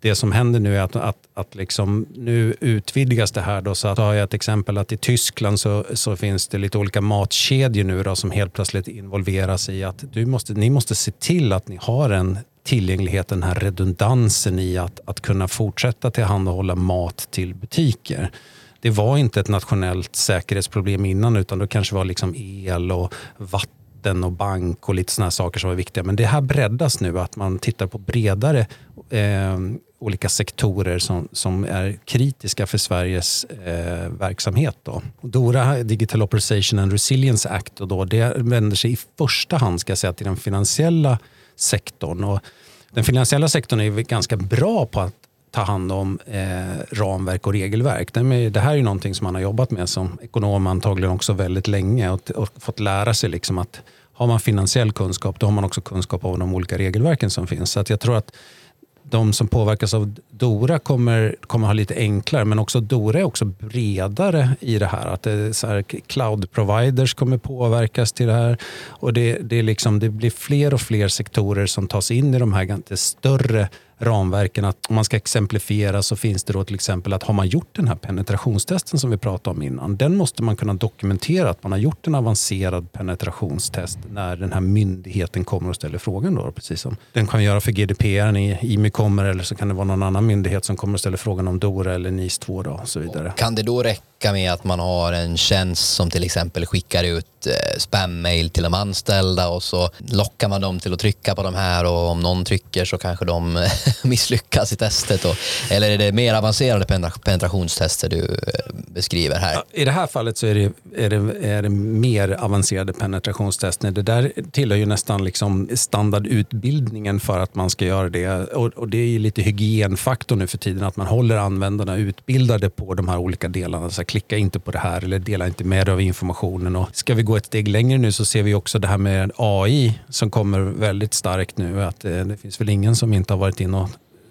Det som händer nu är att, att, att liksom, nu utvidgas det här. Då, så att, har jag ett exempel att i Tyskland så, så finns det lite olika matkedjor nu då, som helt plötsligt involveras i att du måste, ni måste se till att ni har en tillgängligheten, den här redundansen i att, att kunna fortsätta tillhandahålla mat till butiker. Det var inte ett nationellt säkerhetsproblem innan utan det kanske var liksom el och vatten och bank och lite sådana saker som var viktiga. Men det här breddas nu att man tittar på bredare eh, olika sektorer som, som är kritiska för Sveriges eh, verksamhet. Då. DORA, Digital Operation and Resilience Act, och då, det vänder sig i första hand ska jag säga, till den finansiella sektorn. Och den finansiella sektorn är ganska bra på att ta hand om eh, ramverk och regelverk. Det här är ju någonting som man har jobbat med som ekonom antagligen också väldigt länge och, och fått lära sig liksom att har man finansiell kunskap då har man också kunskap om de olika regelverken som finns. Så att jag tror att de som påverkas av Dora kommer, kommer ha lite enklare, men också Dora är också bredare i det här. Att det så här, cloud providers kommer påverkas till det här. Och det, det, är liksom, det blir fler och fler sektorer som tas in i de här större ramverken. Att om man ska exemplifiera så finns det då till exempel att har man gjort den här penetrationstesten som vi pratade om innan, den måste man kunna dokumentera att man har gjort en avancerad penetrationstest när den här myndigheten kommer och ställer frågan. Då, precis som den kan göra för GDPR när IMI kommer eller så kan det vara någon annan myndighet som kommer och ställer frågan om DORA eller NIS 2 då, och så vidare.
Kan det då räcka med att man har en tjänst som till exempel skickar ut spammail spam-mail till de anställda och så lockar man dem till att trycka på de här och om någon trycker så kanske de eh, misslyckas i testet? Och, eller är det mer avancerade penetrationstester du eh, beskriver här.
I det här fallet så är det, är det, är det mer avancerade penetrationstester. Det där tillhör ju nästan liksom standardutbildningen för att man ska göra det. Och, och det är ju lite hygienfaktor nu för tiden att man håller användarna utbildade på de här olika delarna. Så klicka inte på det här eller dela inte med dig av informationen. Och ska vi gå ett steg längre nu så ser vi också det här med AI som kommer väldigt starkt nu. Att det, eh, det finns väl ingen som inte har varit inne har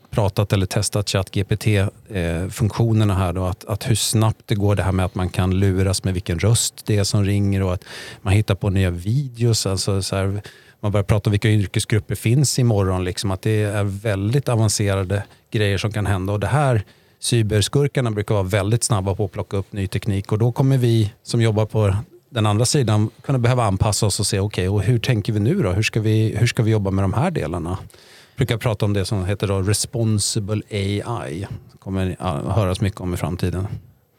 pratat eller testat ChatGPT-funktionerna eh, här. Då, att, att hur snabbt det går det här med att man kan luras med vilken röst det är som ringer och att man hittar på nya videos. Alltså så här, man börjar prata om vilka yrkesgrupper finns imorgon. Liksom, att det är väldigt avancerade grejer som kan hända. Och det här cyberskurkarna brukar vara väldigt snabba på att plocka upp ny teknik och då kommer vi som jobbar på den andra sidan kunna behöva anpassa oss och se okej, okay, hur tänker vi nu då? Hur ska vi, hur ska vi jobba med de här delarna? Brukar prata om det som heter då responsible AI. Det kommer att höras mycket om i framtiden.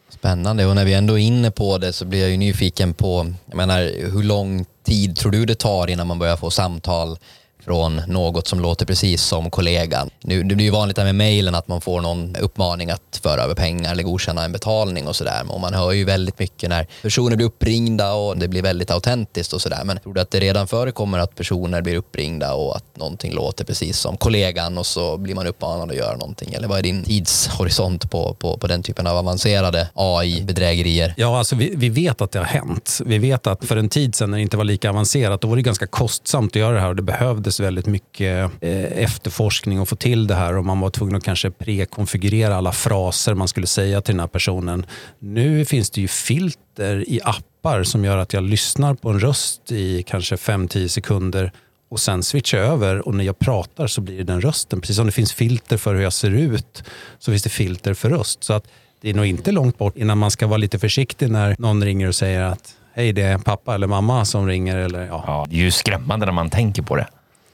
Spännande och när vi ändå är inne på det så blir jag ju nyfiken på, jag menar hur lång tid tror du det tar innan man börjar få samtal från något som låter precis som kollegan. Nu, det blir ju vanligt med mejlen att man får någon uppmaning att föra över pengar eller godkänna en betalning och sådär. Och man hör ju väldigt mycket när personer blir uppringda och det blir väldigt autentiskt och sådär. Men tror du att det redan förekommer att personer blir uppringda och att någonting låter precis som kollegan och så blir man uppmanad att göra någonting? Eller vad är din tidshorisont på, på, på den typen av avancerade AI-bedrägerier?
Ja, alltså vi, vi vet att det har hänt. Vi vet att för en tid sedan när det inte var lika avancerat, då var det ganska kostsamt att göra det här och det behövdes väldigt mycket eh, efterforskning och få till det här och man var tvungen att kanske prekonfigurera alla fraser man skulle säga till den här personen. Nu finns det ju filter i appar som gör att jag lyssnar på en röst i kanske 5-10 sekunder och sen switchar jag över och när jag pratar så blir det den rösten. Precis som det finns filter för hur jag ser ut så finns det filter för röst. Så att det är nog inte långt bort innan man ska vara lite försiktig när någon ringer och säger att hej det är pappa eller mamma som ringer. Eller, ja.
Ja, det är ju skrämmande när man tänker på det.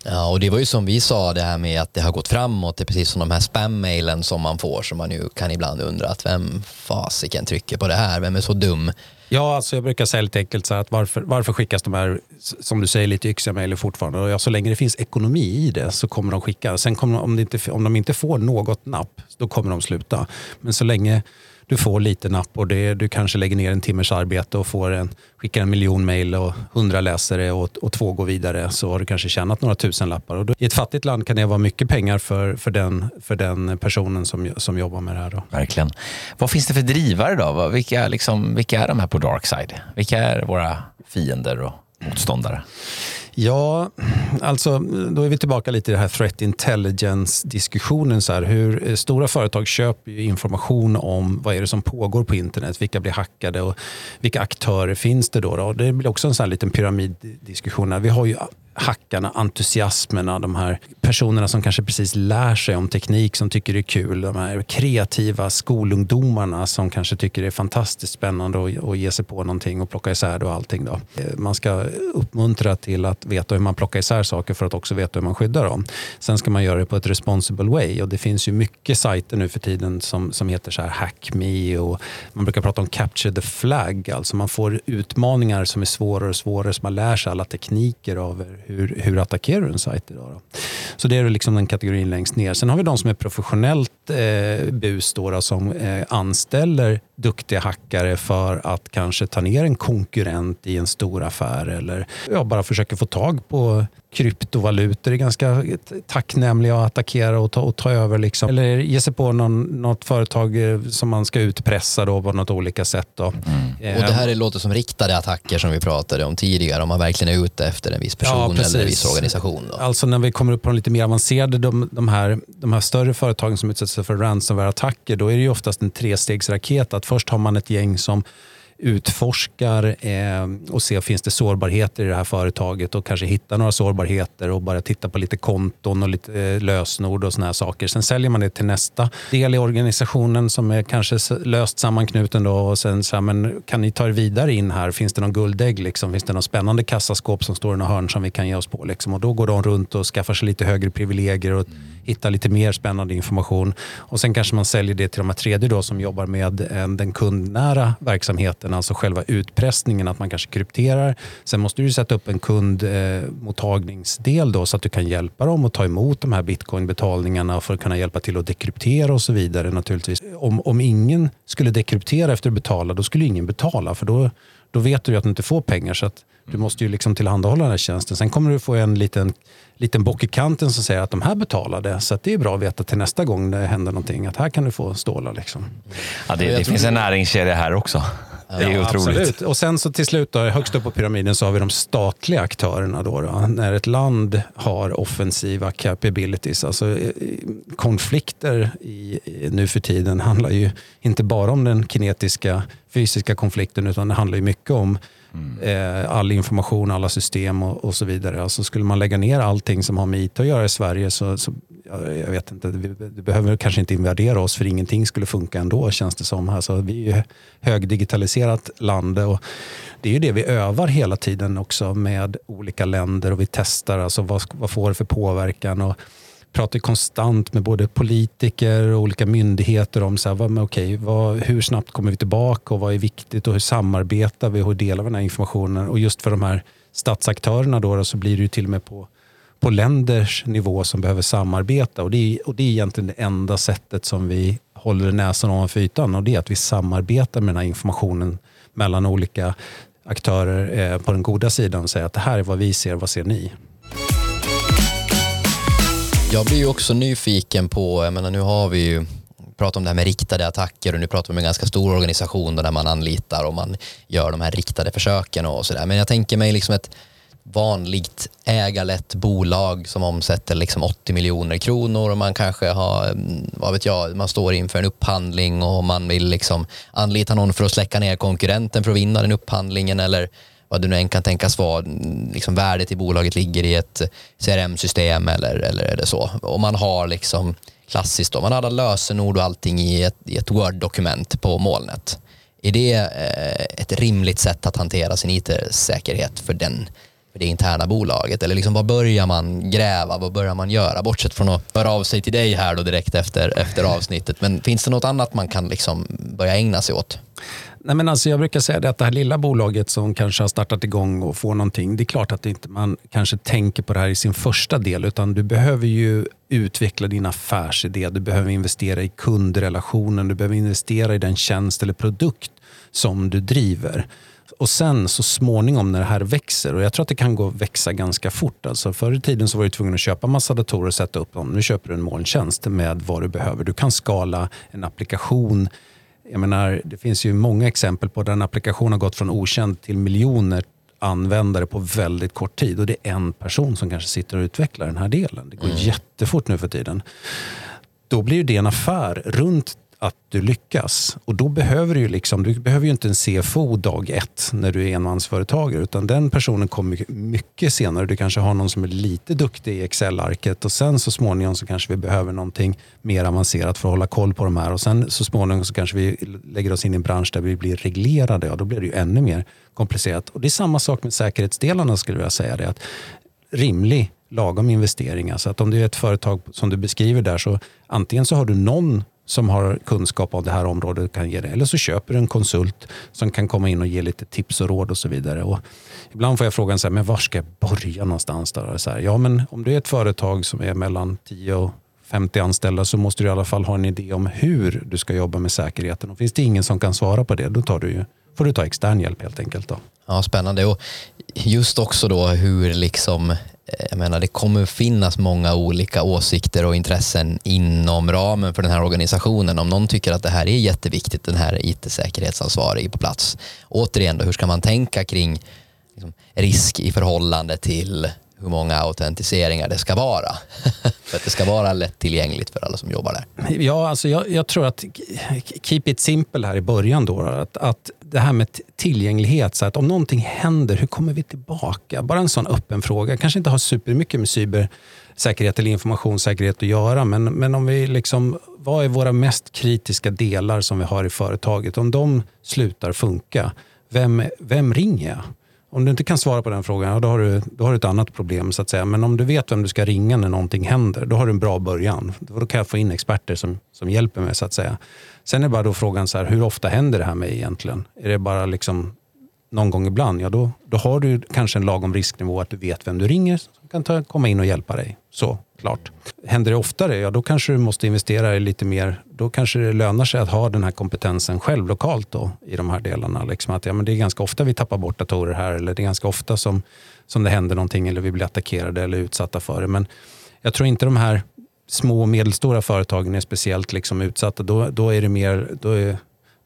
Ja, och det var ju som vi sa det här med att det har gått framåt. Det är precis som de här spam-mailen som man får som man ju kan ibland undra att vem fasiken trycker på det här? Vem är så dum?
Ja, alltså jag brukar säga lite enkelt så här att varför, varför skickas de här, som du säger, lite yxiga mejlen fortfarande? Och ja, så länge det finns ekonomi i det så kommer de skicka. Sen kommer, om, inte, om de inte får något napp, då kommer de sluta. Men så länge du får lite napp och det, du kanske lägger ner en timmes arbete och får en, skickar en miljon mejl och hundra läser det och, och två går vidare så har du kanske tjänat några tusen lappar. Och då, I ett fattigt land kan det vara mycket pengar för, för, den, för den personen som, som jobbar med det här. Då.
Verkligen. Vad finns det för drivare då? Vilka, liksom, vilka är de här på Darkside? Vilka är våra fiender och motståndare?
Ja, alltså då är vi tillbaka lite i den här threat intelligence-diskussionen. Så här, hur eh, Stora företag köper information om vad är det som pågår på internet, vilka blir hackade och vilka aktörer finns det då? då? Det blir också en sån här liten pyramiddiskussion. Vi har ju hackarna, entusiasmerna, de här personerna som kanske precis lär sig om teknik som tycker det är kul. De här kreativa skolungdomarna som kanske tycker det är fantastiskt spännande att, ge sig på någonting och plocka isär det och allting. Då. Eh, man ska uppmuntra till att veta hur man plockar isär saker för att också veta hur man skyddar dem. Sen ska man göra det på ett responsible way och det finns ju mycket sajter nu för tiden som, som heter så här Hack Me och man brukar prata om Capture the Flag. Alltså man får utmaningar som är svårare och svårare så man lär sig alla tekniker av hur, hur attackerar du en sajt idag? Då? Så det är liksom den kategorin längst ner. Sen har vi de som är professionellt eh, bus då, då, som eh, anställer duktiga hackare för att kanske ta ner en konkurrent i en stor affär eller ja, bara försöker få tag på kryptovalutor är ganska tacknämliga att attackera och ta, och ta över. Liksom. Eller ge sig på någon, något företag eh, som man ska utpressa då på något olika sätt. Då.
Mm. Och det här är, låter som riktade attacker som vi pratade om tidigare, om man verkligen är ute efter en viss person ja, eller en viss organisation. Då.
Alltså när vi kommer upp på de lite mer avancerade, de, de, här, de här större företagen som utsätts för ransomware-attacker, då är det ju oftast en trestegsraket. Att först har man ett gäng som utforskar eh, och ser finns det sårbarheter i det här företaget och kanske hittar några sårbarheter och bara tittar på lite konton och lite eh, lösenord och såna här saker. Sen säljer man det till nästa del i organisationen som är kanske löst sammanknuten då och sen så här, men kan ni ta er vidare in här? Finns det någon guldägg? Liksom? Finns det någon spännande kassaskåp som står i något hörn som vi kan ge oss på? Liksom? Och då går de runt och skaffar sig lite högre privilegier och mm. hittar lite mer spännande information. Och sen kanske man säljer det till de här tredje då som jobbar med eh, den kundnära verksamheten biten, alltså själva utpressningen, att man kanske krypterar. Sen måste du sätta upp en kundmottagningsdel eh, då, så att du kan hjälpa dem att ta emot de här bitcoinbetalningarna för att kunna hjälpa till att dekryptera och så vidare naturligtvis. Om, om ingen skulle dekryptera efter att betala, då skulle ingen betala för då, då vet du att du inte får pengar. Så att du måste ju liksom tillhandahålla den här tjänsten. Sen kommer du få en liten, liten bock i kanten som säger att de här betalade. Så det är bra att veta till nästa gång det händer någonting att här kan du få stålar. Liksom.
Ja, det, det finns en näringskedja här också. Det är ja, otroligt. Absolut.
Och sen så till slut, då, högst upp på pyramiden, så har vi de statliga aktörerna. Då, då När ett land har offensiva capabilities. Alltså, eh, konflikter i, nu för tiden handlar ju inte bara om den kinetiska fysiska konflikten utan det handlar ju mycket om Mm. Eh, all information, alla system och, och, så vidare. Alltså skulle man lägga ner allting som har med IT att göra i Sverige så, så jag vet inte, vi, behöver kanske inte invadera oss för ingenting skulle funka ändå känns det som. Alltså, vi är ju högdigitaliserat land och det är ju det vi övar hela tiden också med olika länder och vi testar alltså vad, vad får det för påverkan. Och, pratar konstant med både politiker och olika myndigheter om så här, vad, okay, vad, hur snabbt kommer vi tillbaka och vad är viktigt och hur samarbetar vi och hur delar vi den här informationen. Och just för de här statsaktörerna då, då så blir det ju till och med på, på länders nivå som behöver samarbeta. Och det, är, och det är egentligen det enda sättet som vi håller näsan ovanför ytan och det är att vi samarbetar med den här informationen mellan olika aktörer eh, på den goda sidan och säger att det här är vad vi ser, vad ser ni?
Jag blir ju också nyfiken på, jag menar nu har vi ju pratat om det här med riktade attacker och nu pratar vi om en ganska stor organisation där man anlitar och man gör de här riktade försöken och sådär. Men jag tänker mig liksom ett vanligt ägarlett bolag som omsätter liksom 80 miljoner kronor och man kanske har, mm, vad vet jag, man står inför en upphandling och man vill liksom anlita någon för att släcka ner konkurrenten för att vinna den upphandlingen eller vad det nu än kan tänkas vara, liksom värdet i bolaget ligger i ett CRM-system eller, eller är det så. Och man har liksom klassiskt då, man har alla lösenord och allting i ett, i ett Word-dokument på molnet. Är det eh, ett rimligt sätt att hantera sin IT-säkerhet för, den, för det interna bolaget? Eller liksom, vad börjar man gräva, vad börjar man göra? Bortsett från att höra av sig till dig här då direkt efter, efter avsnittet. Men finns det något annat man kan liksom börja ägna sig åt?
Nej, men alltså jag brukar säga det att det här lilla bolaget som kanske har startat igång och får någonting. Det är klart att inte man kanske tänker på det här i sin första del. Utan du behöver ju utveckla din affärsidé. Du behöver investera i kundrelationen. Du behöver investera i den tjänst eller produkt som du driver. Och sen så småningom när det här växer, och jag tror att det kan gå att växa ganska fort. Alltså förr i tiden så var du tvungen att köpa massa datorer och sätta upp dem. Nu köper du en molntjänst med vad du behöver. Du kan skala en applikation jag menar, det finns ju många exempel på där en applikation har gått från okänd till miljoner användare på väldigt kort tid. Och det är en person som kanske sitter och utvecklar den här delen. Det går mm. jättefort nu för tiden. Då blir det en affär runt att du lyckas. Och då behöver du, liksom, du behöver ju inte en CFO dag ett när du är enmansföretagare. Utan den personen kommer mycket senare. Du kanske har någon som är lite duktig i Excel-arket och sen så småningom så kanske vi behöver någonting mer avancerat för att hålla koll på de här. Och sen så småningom så kanske vi lägger oss in i en bransch där vi blir reglerade. Ja, då blir det ju ännu mer komplicerat. Och det är samma sak med säkerhetsdelarna skulle jag säga. Det, att rimlig lagom investering. Så att om det är ett företag som du beskriver där så antingen så har du någon som har kunskap om det här området kan ge det. Eller så köper du en konsult som kan komma in och ge lite tips och råd och så vidare. Och ibland får jag frågan, så här, men var ska jag börja någonstans? Då? Så här, ja, men om du är ett företag som är mellan 10 och 50 anställda så måste du i alla fall ha en idé om hur du ska jobba med säkerheten. Och finns det ingen som kan svara på det, då tar du ju, får du ta extern hjälp helt enkelt. Då.
Ja, spännande. Och just också då hur liksom Eh, jag menar, det kommer finnas många olika åsikter och intressen inom ramen för den här organisationen. Om någon tycker att det här är jätteviktigt, den här it-säkerhetsansvarige på plats. Återigen, då, hur ska man tänka kring liksom, risk i förhållande till hur många autentiseringar det ska vara. för att det ska vara lättillgängligt för alla som jobbar där.
Ja, alltså jag, jag, tror att keep it simple här i början. Då, att, att det här med tillgänglighet, så att om någonting händer, hur kommer vi tillbaka? Bara en sån öppen fråga. Kanske inte har supermycket med cybersäkerhet eller informationssäkerhet att göra, men, men om vi liksom, vad är våra mest kritiska delar som vi har i företaget? Om de slutar funka, vem, vem ringer jag? Om du inte kan svara på den frågan, ja, då, har du, då har du ett annat problem. så att säga. Men om du vet vem du ska ringa när någonting händer, då har du en bra början. Då kan jag få in experter som, som hjälper mig. så att säga. Sen är bara då frågan, så här, hur ofta händer det här med egentligen? Är det bara liksom någon gång ibland, ja då, då har du kanske en lagom risknivå att du vet vem du ringer som kan ta, komma in och hjälpa dig. Så, klart. Händer det oftare, ja då kanske du måste investera i lite mer. Då kanske det lönar sig att ha den här kompetensen själv lokalt då, i de här delarna. Liksom att, ja, men det är ganska ofta vi tappar bort datorer här eller det är ganska ofta som, som det händer någonting eller vi blir attackerade eller utsatta för det. Men jag tror inte de här små och medelstora företagen är speciellt liksom utsatta. Då, då är det mer, då är,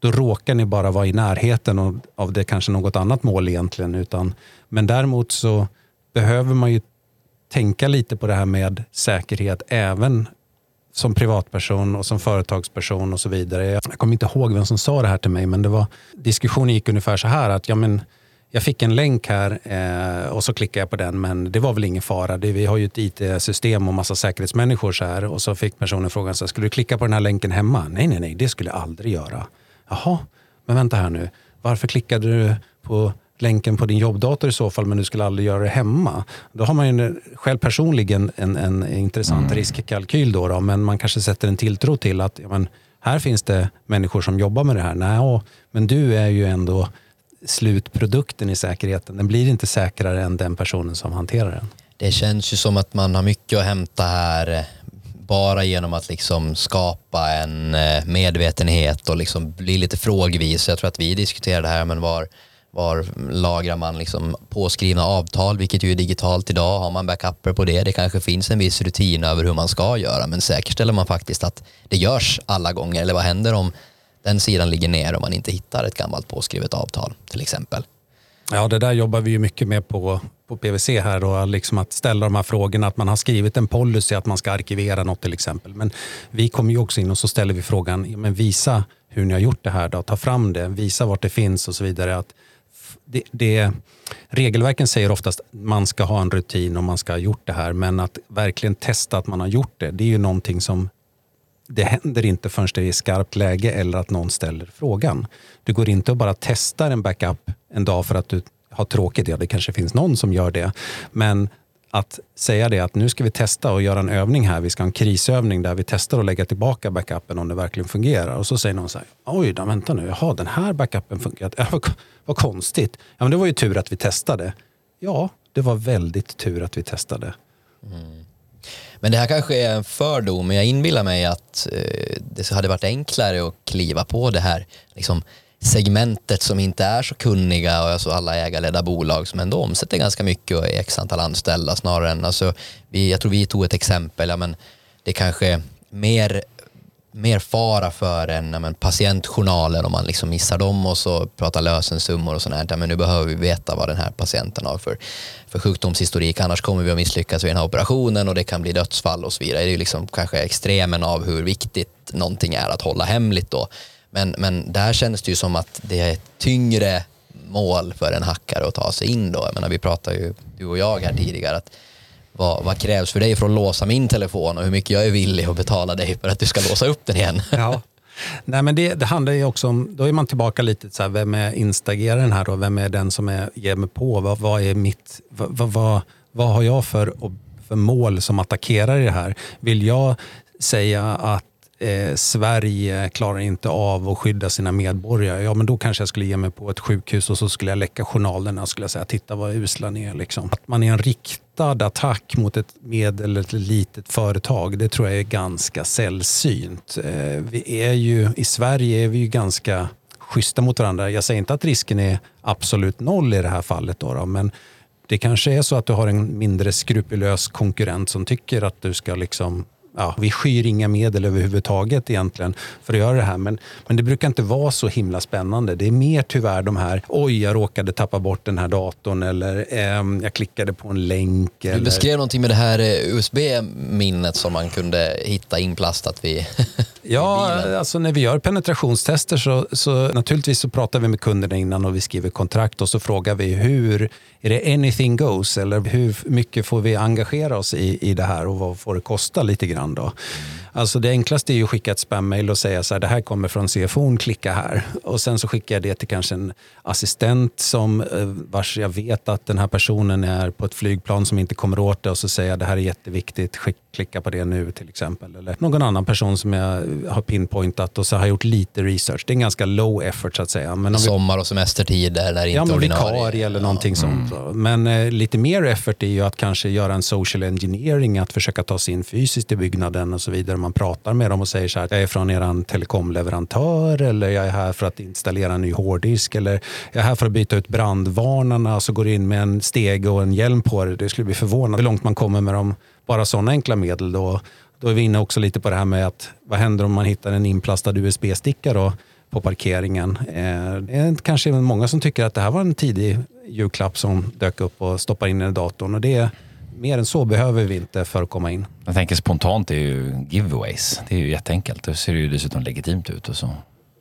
då råkar ni bara vara i närheten av det kanske något annat mål egentligen. Utan, men däremot så behöver man ju tänka lite på det här med säkerhet även som privatperson och som företagsperson och så vidare. Jag kommer inte ihåg vem som sa det här till mig men det var, diskussionen gick ungefär så här att ja, men, jag fick en länk här eh, och så klickade jag på den men det var väl ingen fara. Det, vi har ju ett IT-system och massa säkerhetsmänniskor så här och så fick personen frågan så här, skulle du klicka på den här länken hemma? Nej, nej, nej, det skulle jag aldrig göra. Jaha, men vänta här nu. Varför klickade du på länken på din jobbdator i så fall, men du skulle aldrig göra det hemma. Då har man ju själv personligen en, en intressant mm. riskkalkyl, då, då, men man kanske sätter en tilltro till att ja, men, här finns det människor som jobbar med det här. Nej, men du är ju ändå slutprodukten i säkerheten. Den blir inte säkrare än den personen som hanterar den.
Det känns ju som att man har mycket att hämta här bara genom att liksom skapa en eh, medvetenhet och liksom bli lite frågvis. Jag tror att vi diskuterade det här, men var, var lagrar man liksom påskrivna avtal, vilket ju är digitalt idag. Har man backuper på det? Det kanske finns en viss rutin över hur man ska göra, men säkerställer man faktiskt att det görs alla gånger? Eller vad händer om den sidan ligger ner och man inte hittar ett gammalt påskrivet avtal till exempel?
Ja, det där jobbar vi ju mycket med på, på PWC här och liksom att ställa de här frågorna. Att man har skrivit en policy att man ska arkivera något till exempel. Men vi kommer ju också in och så ställer vi frågan, men visa hur ni har gjort det här. Då. Ta fram det, visa vart det finns och så vidare. Att det, det, regelverken säger oftast att man ska ha en rutin och man ska ha gjort det här. Men att verkligen testa att man har gjort det, det är ju någonting som det händer inte förrän det är skarpt läge eller att någon ställer frågan. Du går inte och bara testar en backup en dag för att du har tråkigt. Ja, det kanske finns någon som gör det. Men att säga det att nu ska vi testa och göra en övning här. Vi ska ha en krisövning där vi testar att lägga tillbaka backupen om det verkligen fungerar. Och så säger någon så här, oj då, vänta nu, jaha, den här backupen fungerar. Ja, vad, vad konstigt. Ja, men det var ju tur att vi testade. Ja, det var väldigt tur att vi testade. Mm.
Men det här kanske är en fördom, men jag inbillar mig att eh, det hade varit enklare att kliva på det här liksom, segmentet som inte är så kunniga och alltså alla ägarledda bolag som ändå omsätter ganska mycket och är x antal anställda snarare än, alltså, vi, jag tror vi tog ett exempel, ja, men det kanske mer mer fara för en men, patientjournaler om man liksom missar dem och så pratar lösensummor och sånt Men nu behöver vi veta vad den här patienten har för, för sjukdomshistorik. Annars kommer vi att misslyckas vid den här operationen och det kan bli dödsfall och så vidare. Det är ju liksom kanske extremen av hur viktigt någonting är att hålla hemligt då. Men, men där känns det ju som att det är ett tyngre mål för en hackare att ta sig in då. Jag menar, vi pratade ju, du och jag här tidigare, att vad, vad, krävs för dig för att låsa min telefon och hur mycket jag är villig att betala dig för att du ska låsa upp den igen.
Ja. Nej, men det, det handlar ju också om, då är man tillbaka lite så här, vem är instageraren här då? Vem är den som är, ger mig på? Vad, vad är mitt, vad, vad, vad har jag för, för mål som attackerar i det här? Vill jag säga att eh, Sverige klarar inte av att skydda sina medborgare, ja men då kanske jag skulle ge mig på ett sjukhus och så skulle jag läcka journalerna och skulle säga titta vad usla ni är. Liksom. Att man är en riktad attack mot ett med eller ett litet företag, det tror jag är ganska sällsynt. Eh, vi är ju, I Sverige är vi ju ganska schyssta mot varandra. Jag säger inte att risken är absolut noll i det här fallet, då, då men det kanske är så att du har en mindre skrupulös konkurrent som tycker att du ska liksom ja, vi skyr inga medel överhuvudtaget egentligen för att göra det här. Men, men det brukar inte vara så himla spännande. Det är mer tyvärr de här, oj jag råkade tappa bort den här datorn eller eh, jag klickade på en länk. Du
eller... beskrev någonting med det här eh, USB-minnet som man kunde hitta inplastat vid
Ja, alltså när vi gör penetrationstester så, så naturligtvis så pratar vi med kunderna innan och vi skriver kontrakt och så frågar vi hur, är det anything goes eller hur mycket får vi engagera oss i, i det här och vad får det kosta lite grann då? Alltså det enklaste är ju att skicka ett spam-mail och säga så här, det här kommer från CFO, klicka här. Och sen så skickar jag det till kanske en assistent som, eh, vars jag vet att den här personen är på ett flygplan som inte kommer åt det och så säger jag det här är jätteviktigt, Skick, klicka på det nu till exempel. Eller någon annan person som jag har pinpointat och så har jag gjort lite research. Det är en ganska low effort så att säga.
Men om Sommar och semestertider där inte
ja, men vikarie eller någonting ja. sånt. Mm. Men eh, lite mer effort är ju att kanske göra en social engineering, att försöka ta sig in fysiskt i byggnaden och så vidare. Man pratar med dem och säger så här, jag är från er telekomleverantör eller jag är här för att installera en ny hårddisk eller jag är här för att byta ut brandvarnarna och så går in med en stege och en hjälm på det. Det skulle bli förvånad hur långt man kommer med dem, bara sådana enkla medel. Då, då är vi inne också lite på det här med att vad händer om man hittar en inplastad USB-sticka på parkeringen. Eh, det är kanske många som tycker att det här var en tidig julklapp som dök upp och stoppar in i datorn. Och det, mer än så behöver vi inte för att komma in.
Jag tänker spontant, det är ju giveaways. Det är ju jätteenkelt. Då ser det ju dessutom legitimt ut och så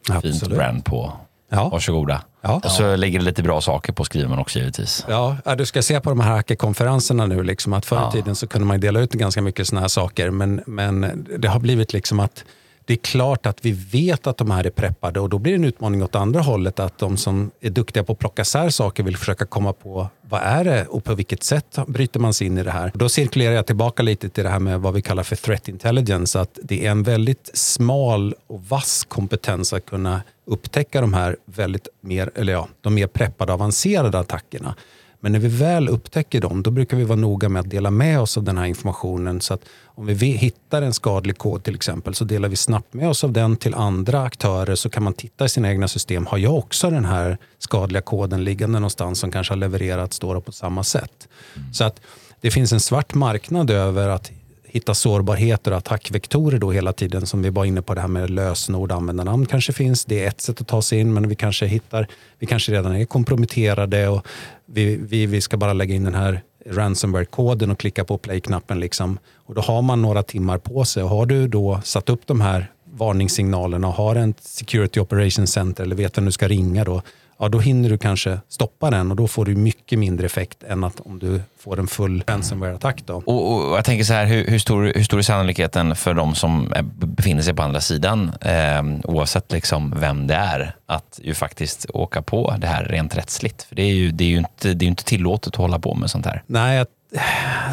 Absolut. fint brand på. Ja. Varsågoda. Ja. Och så lägger det lite bra saker på skriven också givetvis.
Ja, du ska se på de här hackerkonferenserna nu, liksom, att förr i ja. tiden så kunde man dela ut ganska mycket sådana här saker, men, men det har blivit liksom att det är klart att vi vet att de här är preppade och då blir det en utmaning åt andra hållet att de som är duktiga på att plocka isär saker vill försöka komma på vad är det och på vilket sätt bryter man sig in i det här. Då cirkulerar jag tillbaka lite till det här med vad vi kallar för threat intelligence. Att det är en väldigt smal och vass kompetens att kunna upptäcka de här väldigt mer, eller ja, de mer preppade avancerade attackerna. Men när vi väl upptäcker dem, då brukar vi vara noga med att dela med oss av den här informationen. Så att om vi hittar en skadlig kod till exempel, så delar vi snabbt med oss av den till andra aktörer. Så kan man titta i sina egna system. Har jag också den här skadliga koden liggande någonstans som kanske har levererats då på samma sätt? Så att det finns en svart marknad över att hitta sårbarheter och attackvektorer då hela tiden som vi var inne på det här med lösenord, användarnamn kanske finns. Det är ett sätt att ta sig in men vi kanske hittar, vi kanske redan är komprometterade och vi, vi, vi ska bara lägga in den här ransomware-koden och klicka på play-knappen. Liksom. Och då har man några timmar på sig och har du då satt upp de här varningssignalerna och har en Security Operations Center eller vet vem du ska ringa då, ja, då hinner du kanske stoppa den och då får du mycket mindre effekt än att om du får en full ransomware-attack. Då.
Och, och, jag tänker så här, hur, hur, stor, hur stor är sannolikheten för de som befinner sig på andra sidan, eh, oavsett liksom vem det är, att ju faktiskt åka på det här rent rättsligt? För det är ju, det är ju inte, det är inte tillåtet att hålla på med sånt här.
Nej, jag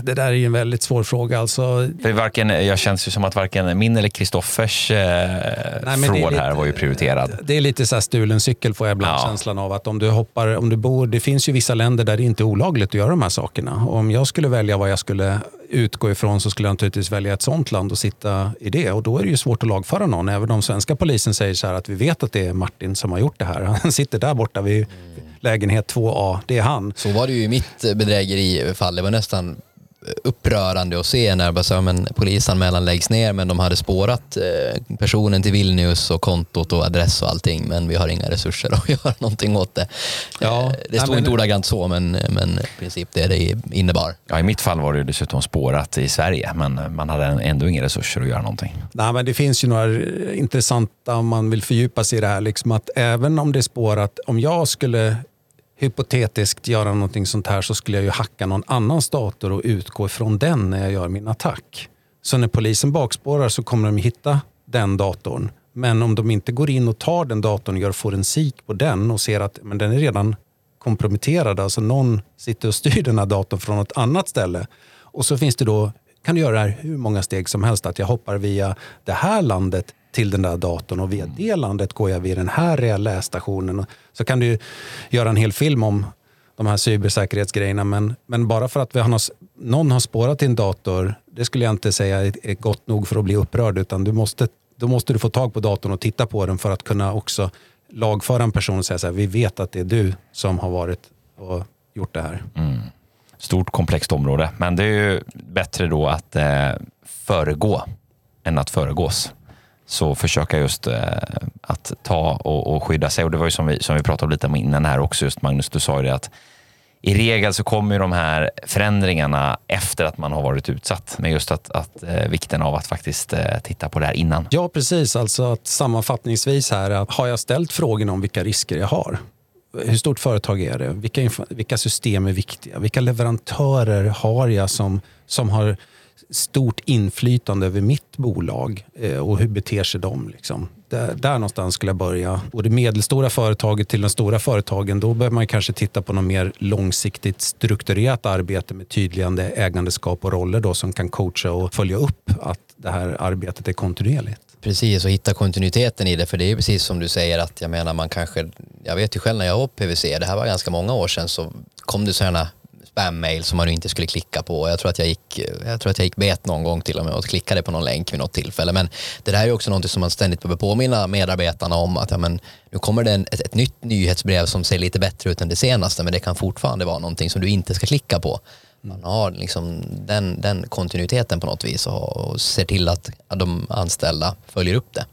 det där är ju en väldigt svår fråga. Alltså,
För varken, jag känns ju som att varken min eller Kristoffers eh, fråd här var ju prioriterad.
Det är lite så här stulen cykel får jag ibland ja. känslan av. att om du hoppar, om du bor, Det finns ju vissa länder där det inte är olagligt att göra de här sakerna. Och om jag skulle välja vad jag skulle utgå ifrån så skulle jag naturligtvis välja ett sånt land och sitta i det. Och då är det ju svårt att lagföra någon. Även om svenska polisen säger så att vi vet att det är Martin som har gjort det här. Han sitter där borta vid mm lägenhet 2A, det är han.
Så var det ju i mitt bedrägerifall. Det var nästan upprörande att se när bara så, men polisanmälan läggs ner men de hade spårat eh, personen till Vilnius och kontot och adress och allting men vi har inga resurser att göra någonting åt det. Ja, eh, det stod inte ordagrant så men, men i princip det det innebar.
Ja, I mitt fall var det dessutom spårat i Sverige men man hade ändå inga resurser att göra någonting.
Nej, men det finns ju några intressanta om man vill fördjupa sig i det här. Liksom att även om det är spårat, om jag skulle hypotetiskt göra någonting sånt här så skulle jag ju hacka någon annans dator och utgå ifrån den när jag gör min attack. Så när polisen bakspårar så kommer de hitta den datorn. Men om de inte går in och tar den datorn och gör forensik på den och ser att men den är redan komprometterad, alltså någon sitter och styr den här datorn från något annat ställe. Och så finns det då, kan du göra det här hur många steg som helst, att jag hoppar via det här landet till den där datorn och via det landet går jag via den här lässtationen. Så kan du göra en hel film om de här cybersäkerhetsgrejerna. Men, men bara för att vi har, någon har spårat din dator, det skulle jag inte säga är gott nog för att bli upprörd. Utan du måste, då måste du få tag på datorn och titta på den för att kunna också lagföra en person och säga så här, vi vet att det är du som har varit och gjort det här. Mm.
Stort komplext område, men det är ju bättre då att eh, föregå än att föregås så försöka just eh, att ta och, och, skydda sig. Och det var ju som vi, som vi pratade lite om innan här också, just Magnus, du sa ju det att i regel så kommer ju de här förändringarna efter att man har varit utsatt. Men just att, att eh, vikten av att faktiskt eh, titta på det här innan.
Ja, precis. Alltså att sammanfattningsvis här, att har jag ställt frågan om vilka risker jag har? Hur stort företag är det? Vilka, vilka system är viktiga? Vilka leverantörer har jag som, som har stort inflytande över mitt bolag eh, och hur beter sig de? Liksom. Där, där någonstans skulle jag börja. Och det medelstora företaget till de stora företagen, då behöver man kanske titta på något mer långsiktigt strukturerat arbete med tydligande ägandeskap och roller då, som kan coacha och följa upp att det här arbetet är kontinuerligt.
Precis, och hitta kontinuiteten i det. För det är precis som du säger att jag menar man kanske, jag vet ju själv när jag var på PVC, det här var ganska många år sedan, så kom det sådana spam-mail som man inte skulle klicka på. Jag tror, att jag, gick, jag tror att jag gick bet någon gång till och med och klickade på någon länk vid något tillfälle. Men det där är också något som man ständigt behöver påminna medarbetarna om att ja, men, nu kommer det en, ett, ett, nytt nyhetsbrev som ser lite bättre ut än det senaste men det kan fortfarande vara någonting som du inte ska klicka på. Man har liksom den, den kontinuiteten på något vis och, och ser till att de anställda följer upp det.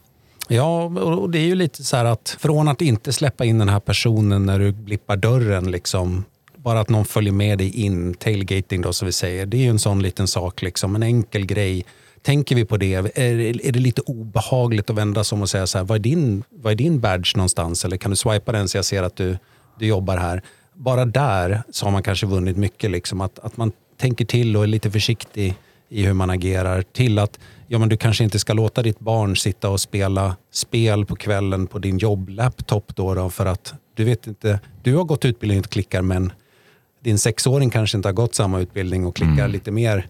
Ja, och det är ju lite så här att från att inte släppa in den här personen när du blippar dörren liksom bara att någon följer med dig in, tailgating då som vi säger, det är ju en sån liten sak, liksom, en enkel grej. Tänker vi på det, är, är det lite obehagligt att vända sig om och säga så här, vad är, din, vad är din badge någonstans? Eller kan du swipa den så jag ser att du, du jobbar här? Bara där så har man kanske vunnit mycket. Liksom, att, att man tänker till och är lite försiktig i hur man agerar. Till att ja, men du kanske inte ska låta ditt barn sitta och spela spel på kvällen på din jobblaptop då, då för att du vet inte, du har gått utbildningen och klickar men din sexåring kanske inte har gått samma utbildning och klickar mm. lite mer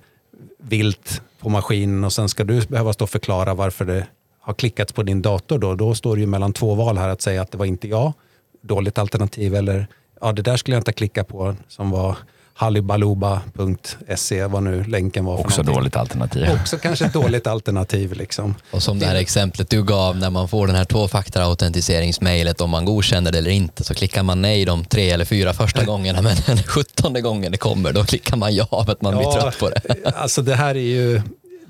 vilt på maskinen och sen ska du behöva stå och förklara varför det har klickats på din dator. Då, då står det ju mellan två val här att säga att det var inte jag, dåligt alternativ eller ja det där skulle jag inte klicka på som var halibaluba.se, vad nu länken var.
Också dåligt alternativ.
Också kanske ett dåligt alternativ. Liksom.
Och som det här exemplet du gav, när man får den här tvåfaktorautentiseringsmejlet, om man godkänner det eller inte, så klickar man nej de tre eller fyra första gångerna, men den sjuttonde gången det kommer, då klickar man ja för att man blir trött på det.
Alltså det här är ju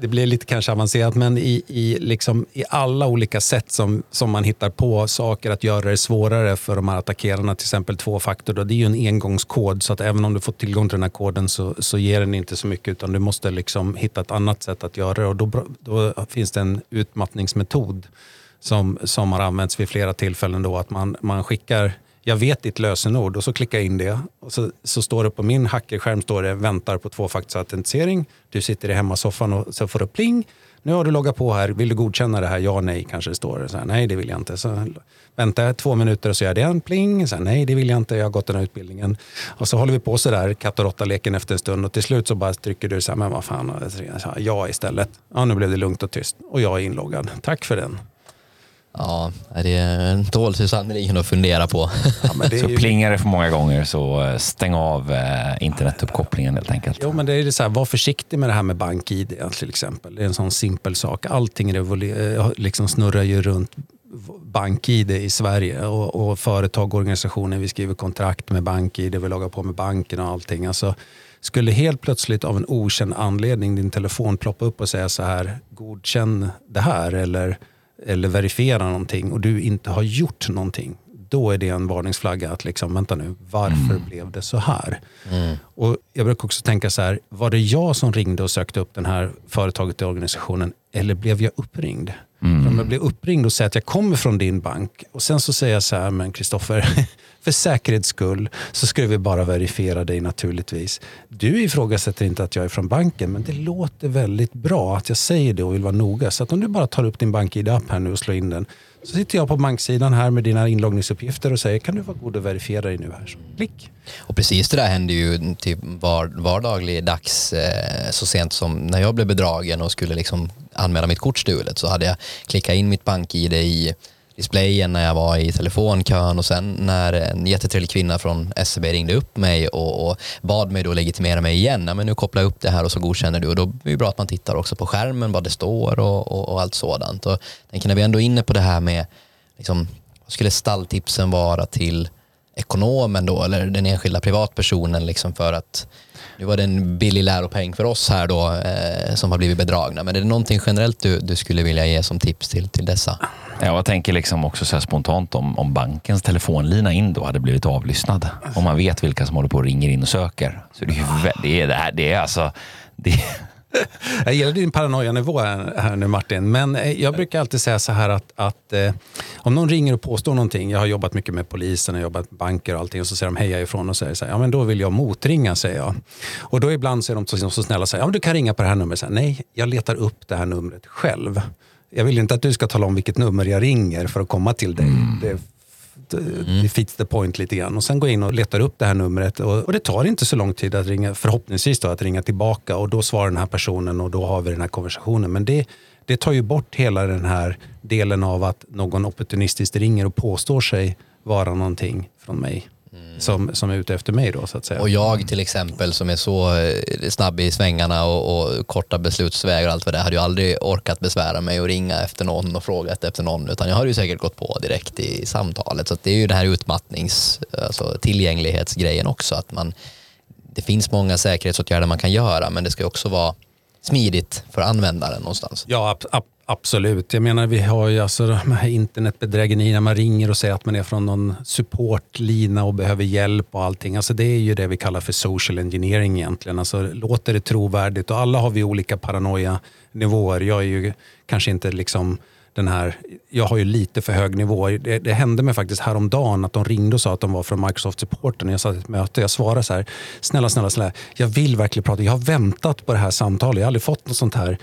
det blir lite kanske avancerat, men i, i, liksom, i alla olika sätt som, som man hittar på saker att göra det svårare för de här attackerarna, till exempel tvåfaktor, då, det är ju en engångskod, så att även om du får tillgång till den här koden så, så ger den inte så mycket, utan du måste liksom hitta ett annat sätt att göra det. Och då, då finns det en utmattningsmetod som, som har använts vid flera tillfällen, då, att man, man skickar jag vet ditt lösenord och så klickar jag in det. Och så, så står det på min hackerskärm står det väntar på tvåfaktorsautentisering. Du sitter i hemmasoffan och så får du pling. Nu har du loggat på här. Vill du godkänna det här? Ja, nej kanske det står. Så här, nej, det vill jag inte. Så väntar jag två minuter och så gör det en pling. Så här, nej, det vill jag inte. Jag har gått den här utbildningen. Och så håller vi på så där, katt och råtta-leken efter en stund. Och till slut så bara trycker du så här, men vad fan, ja istället. Ja, nu blev det lugnt och tyst. Och jag är inloggad. Tack för den.
Ja, det är tål sig sannerligen att fundera på. Ja,
så ju... plingar det för många gånger så eh, stäng av eh, internetuppkopplingen helt enkelt.
Jo, men det är så här, var försiktig med det här med BankID till exempel. Det är en sån simpel sak. Allting eh, liksom snurrar ju runt BankID i Sverige och, och företag och organisationer, vi skriver kontrakt med BankID, vi loggar på med banken och allting. Alltså, skulle helt plötsligt av en okänd anledning din telefon ploppa upp och säga så här, godkänn det här eller eller verifiera någonting och du inte har gjort någonting, då är det en varningsflagga att liksom, vänta nu, varför mm. blev det så här? Mm. Och Jag brukar också tänka så här, var det jag som ringde och sökte upp det här företaget i organisationen eller blev jag uppringd? Mm. Om jag blir uppringd och säger att jag kommer från din bank och sen så säger jag så här, men Kristoffer, för säkerhets skull så ska vi bara verifiera dig naturligtvis. Du ifrågasätter inte att jag är från banken, men det låter väldigt bra att jag säger det och vill vara noga. Så att om du bara tar upp din bank-ID-app här nu och slår in den, så sitter jag på banksidan här med dina inloggningsuppgifter och säger kan du vara god och verifiera dig nu här. Så, klick.
Och precis det där händer ju till var, vardaglig dags eh, så sent som när jag blev bedragen och skulle liksom anmäla mitt kort stulet så hade jag klickat in mitt bank-id i displayen när jag var i telefonkön och sen när en jättetrevlig kvinna från SEB ringde upp mig och, och bad mig då legitimera mig igen. Ja, men nu kopplar jag upp det här och så godkänner du och då är det bra att man tittar också på skärmen vad det står och, och, och allt sådant. Och tänker när vi ändå är inne på det här med liksom, vad skulle stalltipsen vara till ekonomen då eller den enskilda privatpersonen liksom för att nu var det en billig läropeng för oss här då eh, som har blivit bedragna. Men är det någonting generellt du, du skulle vilja ge som tips till, till dessa?
Ja, jag tänker liksom också så spontant om, om bankens telefonlina in då hade blivit avlyssnad. Om man vet vilka som håller på och ringer in och söker. Så det är, det är, det här, det är alltså... Det,
jag gillar din paranoia-nivå här, här, nu Martin. Men eh, jag brukar alltid säga så här att, att eh, om någon ringer och påstår någonting. Jag har jobbat mycket med polisen, och jobbat med banker och allting. Och så säger de heja ifrån och säger så här, ja men då vill jag motringa säger jag. Och då ibland så är de så, så snälla och säger, ja men du kan ringa på det här numret. Så här, Nej, jag letar upp det här numret själv. Jag vill inte att du ska tala om vilket nummer jag ringer för att komma till dig. Mm. Det mm. det fits the point lite grann. Och sen går jag in och letar upp det här numret och, och, det tar inte så lång tid att ringa, förhoppningsvis då, att ringa tillbaka och då svarar den här personen och då har vi den här konversationen. Men det, det tar ju bort hela den här delen av att någon opportunistiskt ringer och påstår sig vara någonting från mig som, som är ute efter mig då så att säga.
Och jag till exempel som är så eh, snabb i svängarna och, och korta beslutsvägar och allt vad det hade ju aldrig orkat besvära mig och ringa efter någon och fråga efter någon utan jag hade ju säkert gått på direkt i samtalet. Så det är ju den här utmattnings, alltså tillgänglighetsgrejen också att man det finns många säkerhetsåtgärder man kan göra men det ska också vara smidigt för användaren någonstans.
Ja, ab, ab, Absolut. Jag menar, vi har ju alltså de här internetbedrägerierna. Man ringer och säger att man är från någon supportlina och behöver hjälp och allting. Alltså det är ju det vi kallar för social engineering egentligen. Alltså låter det trovärdigt och alla har vi olika paranoia-nivåer. Jag är ju kanske inte liksom den här, jag har ju lite för hög nivå. Det, det hände mig faktiskt häromdagen att de ringde och sa att de var från Microsoft-supporten. Jag satt i ett möte jag svarade så här, snälla, snälla, snälla, jag vill verkligen prata. Jag har väntat på det här samtalet. Jag har aldrig fått något sånt här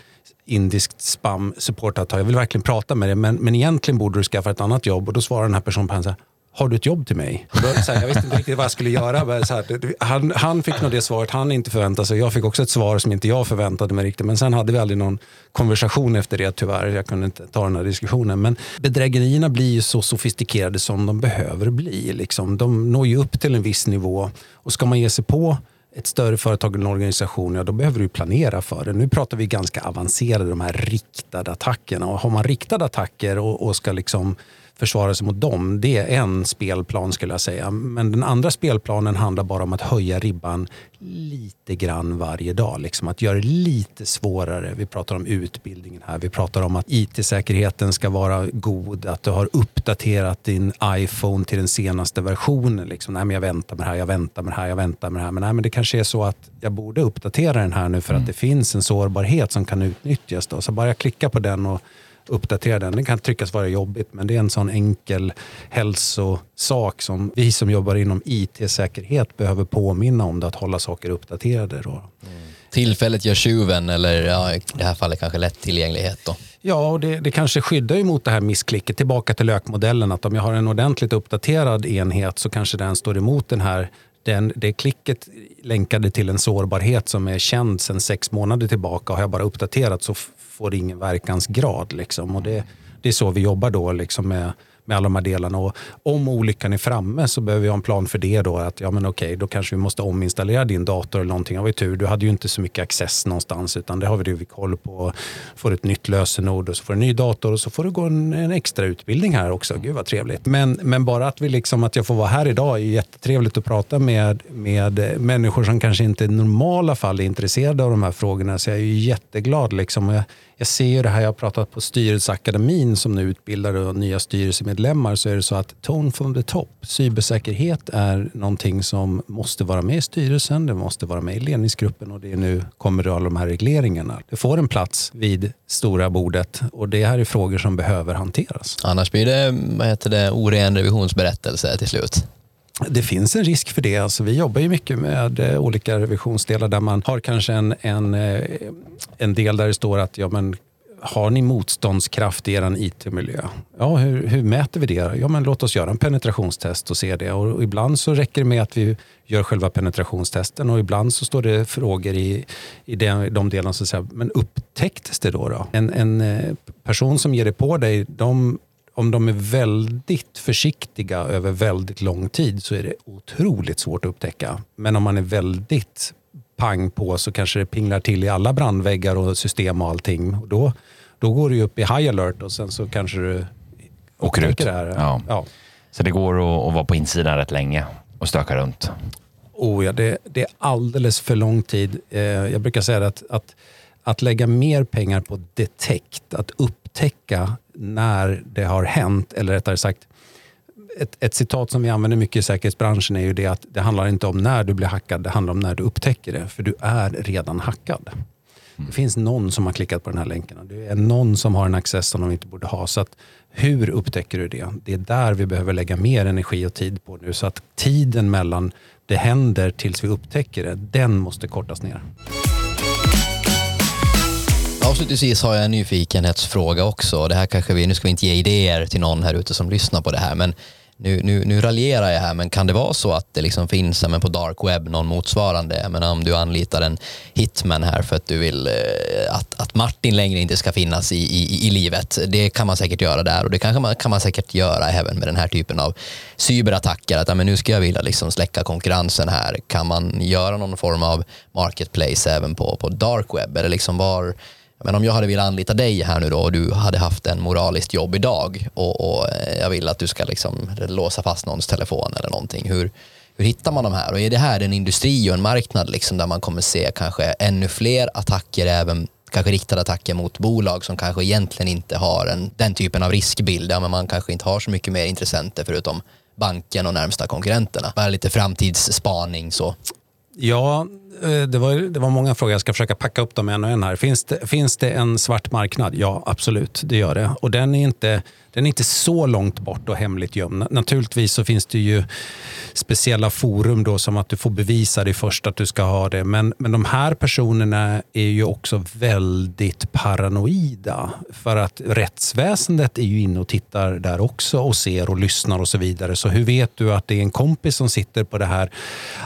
indiskt spam supportavtal. Jag vill verkligen prata med dig men, men egentligen borde du skaffa ett annat jobb. Och då svarar den här personen på henne så här, har du ett jobb till mig? Så här, jag visste inte riktigt vad jag skulle göra. Men så här, han, han fick nog det svaret han inte förväntade sig. Jag fick också ett svar som inte jag förväntade mig riktigt. Men sen hade vi aldrig någon konversation efter det tyvärr. Jag kunde inte ta den här diskussionen. Men bedrägerierna blir ju så sofistikerade som de behöver bli. Liksom. De når ju upp till en viss nivå. Och ska man ge sig på ett större företag eller en organisation, ja, då behöver du planera för det. Nu pratar vi ganska avancerade, de här riktade attackerna. Och har man riktade attacker och, och ska liksom försvara sig mot dem. Det är en spelplan skulle jag säga. Men den andra spelplanen handlar bara om att höja ribban lite grann varje dag. Liksom att göra det lite svårare. Vi pratar om utbildningen här. Vi pratar om att IT-säkerheten ska vara god. Att du har uppdaterat din iPhone till den senaste versionen. Liksom, nej, men jag väntar med det här, jag väntar med det här, jag väntar med det här. Men, nej, men det kanske är så att jag borde uppdatera den här nu för mm. att det finns en sårbarhet som kan utnyttjas. Då. Så bara jag klickar på den och uppdatera den. Den kan tyckas vara jobbigt men det är en sån enkel hälsosak som vi som jobbar inom IT-säkerhet behöver påminna om det, att hålla saker uppdaterade. Då. Mm.
Tillfället gör tjuven eller ja, i det här fallet kanske lättillgänglighet då?
Ja, och det, det kanske skyddar ju mot det här missklicket. Tillbaka till lökmodellen, att om jag har en ordentligt uppdaterad enhet så kanske den står emot den här den, det klicket länkade till en sårbarhet som är känd sedan sex månader tillbaka. Har jag bara uppdaterat så får ingen verkansgrad. Liksom. Och det, det är så vi jobbar då liksom med med alla de här delarna. Och om olyckan är framme så behöver vi ha en plan för det. Då, att ja, men okej, då kanske vi måste ominstallera din dator eller någonting. Har vi tur, du hade ju inte så mycket access någonstans utan det har vi det vi koll på. Får ett nytt lösenord och så får du en ny dator och så får du gå en, en extra utbildning här också. Gud vad trevligt. Men, men bara att, vi liksom, att jag får vara här idag är jättetrevligt att prata med, med människor som kanske inte i normala fall är intresserade av de här frågorna. Så jag är jätteglad. Liksom. Jag, jag ser ju det här, jag har pratat på Styrelseakademin som nu utbildar nya styrelsemedlemmar, så är det så att tone from the top, cybersäkerhet är någonting som måste vara med i styrelsen, det måste vara med i ledningsgruppen och det är nu kommer alla de här regleringarna. Det får en plats vid stora bordet och det här är frågor som behöver hanteras.
Annars blir det, vad heter det oren revisionsberättelse till slut.
Det finns en risk för det. Alltså, vi jobbar ju mycket med eh, olika revisionsdelar där man har kanske en, en, eh, en del där det står att ja, men, har ni motståndskraft i er IT-miljö? Ja, hur, hur, mäter vi det? Ja, men låt oss göra en penetrationstest och se det. Och, och ibland så räcker det med att vi gör själva penetrationstesten och ibland så står det frågor i, i de, de delarna som säger, men upptäcktes det då? då? En, en eh, person som ger det på dig, de om de är väldigt försiktiga över väldigt lång tid så är det otroligt svårt att upptäcka. Men om man är väldigt pang på så kanske det pinglar till i alla brandväggar och system och allting. Och då, då går du upp i high alert och sen så kanske du
åker ut. Det här. Ja. ja. Så det går att, att vara på insidan rätt länge och stöka runt?
Oh ja, det, det är alldeles för lång tid. Eh, jag brukar säga att, att, att lägga mer pengar på detect, att upptäcka när det har hänt, eller rättare sagt, ett, ett, citat som vi använder mycket i säkerhetsbranschen är ju det att det handlar inte om när du blir hackad, det handlar om när du upptäcker det. För du är redan hackad. Det finns någon som har klickat på den här länken. Det är någon som har en access som de inte borde ha. Så att, hur upptäcker du det? Det är där vi behöver lägga mer energi och tid på nu. Så att tiden mellan det händer tills vi upptäcker det, den måste kortas ner.
Avslutningsvis har jag en nyfikenhetsfråga också. Det här kanske vi, nu ska vi inte ge idéer till någon här ute som lyssnar på det här, men nu, nu, nu raljerar jag här, men kan det vara så att det liksom finns men på dark web någon motsvarande? Men om du anlitar en hitman här för att du vill eh, att, att Martin längre inte ska finnas i, i, i livet. Det kan man säkert göra där och det kanske man, kan man säkert göra även med den här typen av cyberattacker. Att men nu ska jag vilja liksom släcka konkurrensen här. Kan man göra någon form av marketplace även på, på dark web? Eller liksom var men om jag hade velat anlita dig här nu då och du hade haft en moraliskt jobb idag och, och eh, jag vill att du ska liksom låsa fast någons telefon eller någonting. Hur, hur hittar man de här? Och är det här en industri och en marknad liksom där man kommer se kanske ännu fler attacker, även kanske riktade attacker mot bolag som kanske egentligen inte har en, den typen av riskbild. Ja, men man kanske inte har så mycket mer intressenter förutom banken och närmsta konkurrenterna. Bara lite framtidsspaning så.
Ja, eh, det var, det var många frågor. Jag ska försöka packa upp dem en och en här. Finns det, finns det en svart marknad? Ja, absolut. Det gör det. Och den är inte den är inte så långt bort och hemligt gömd. Naturligtvis så finns det ju speciella forum då som att du får bevisa dig först att du ska ha det. Men, men de här personerna är ju också väldigt paranoida. För att rättsväsendet är ju inne och tittar där också och ser och lyssnar och så vidare. Så hur vet du att det är en kompis som sitter på det här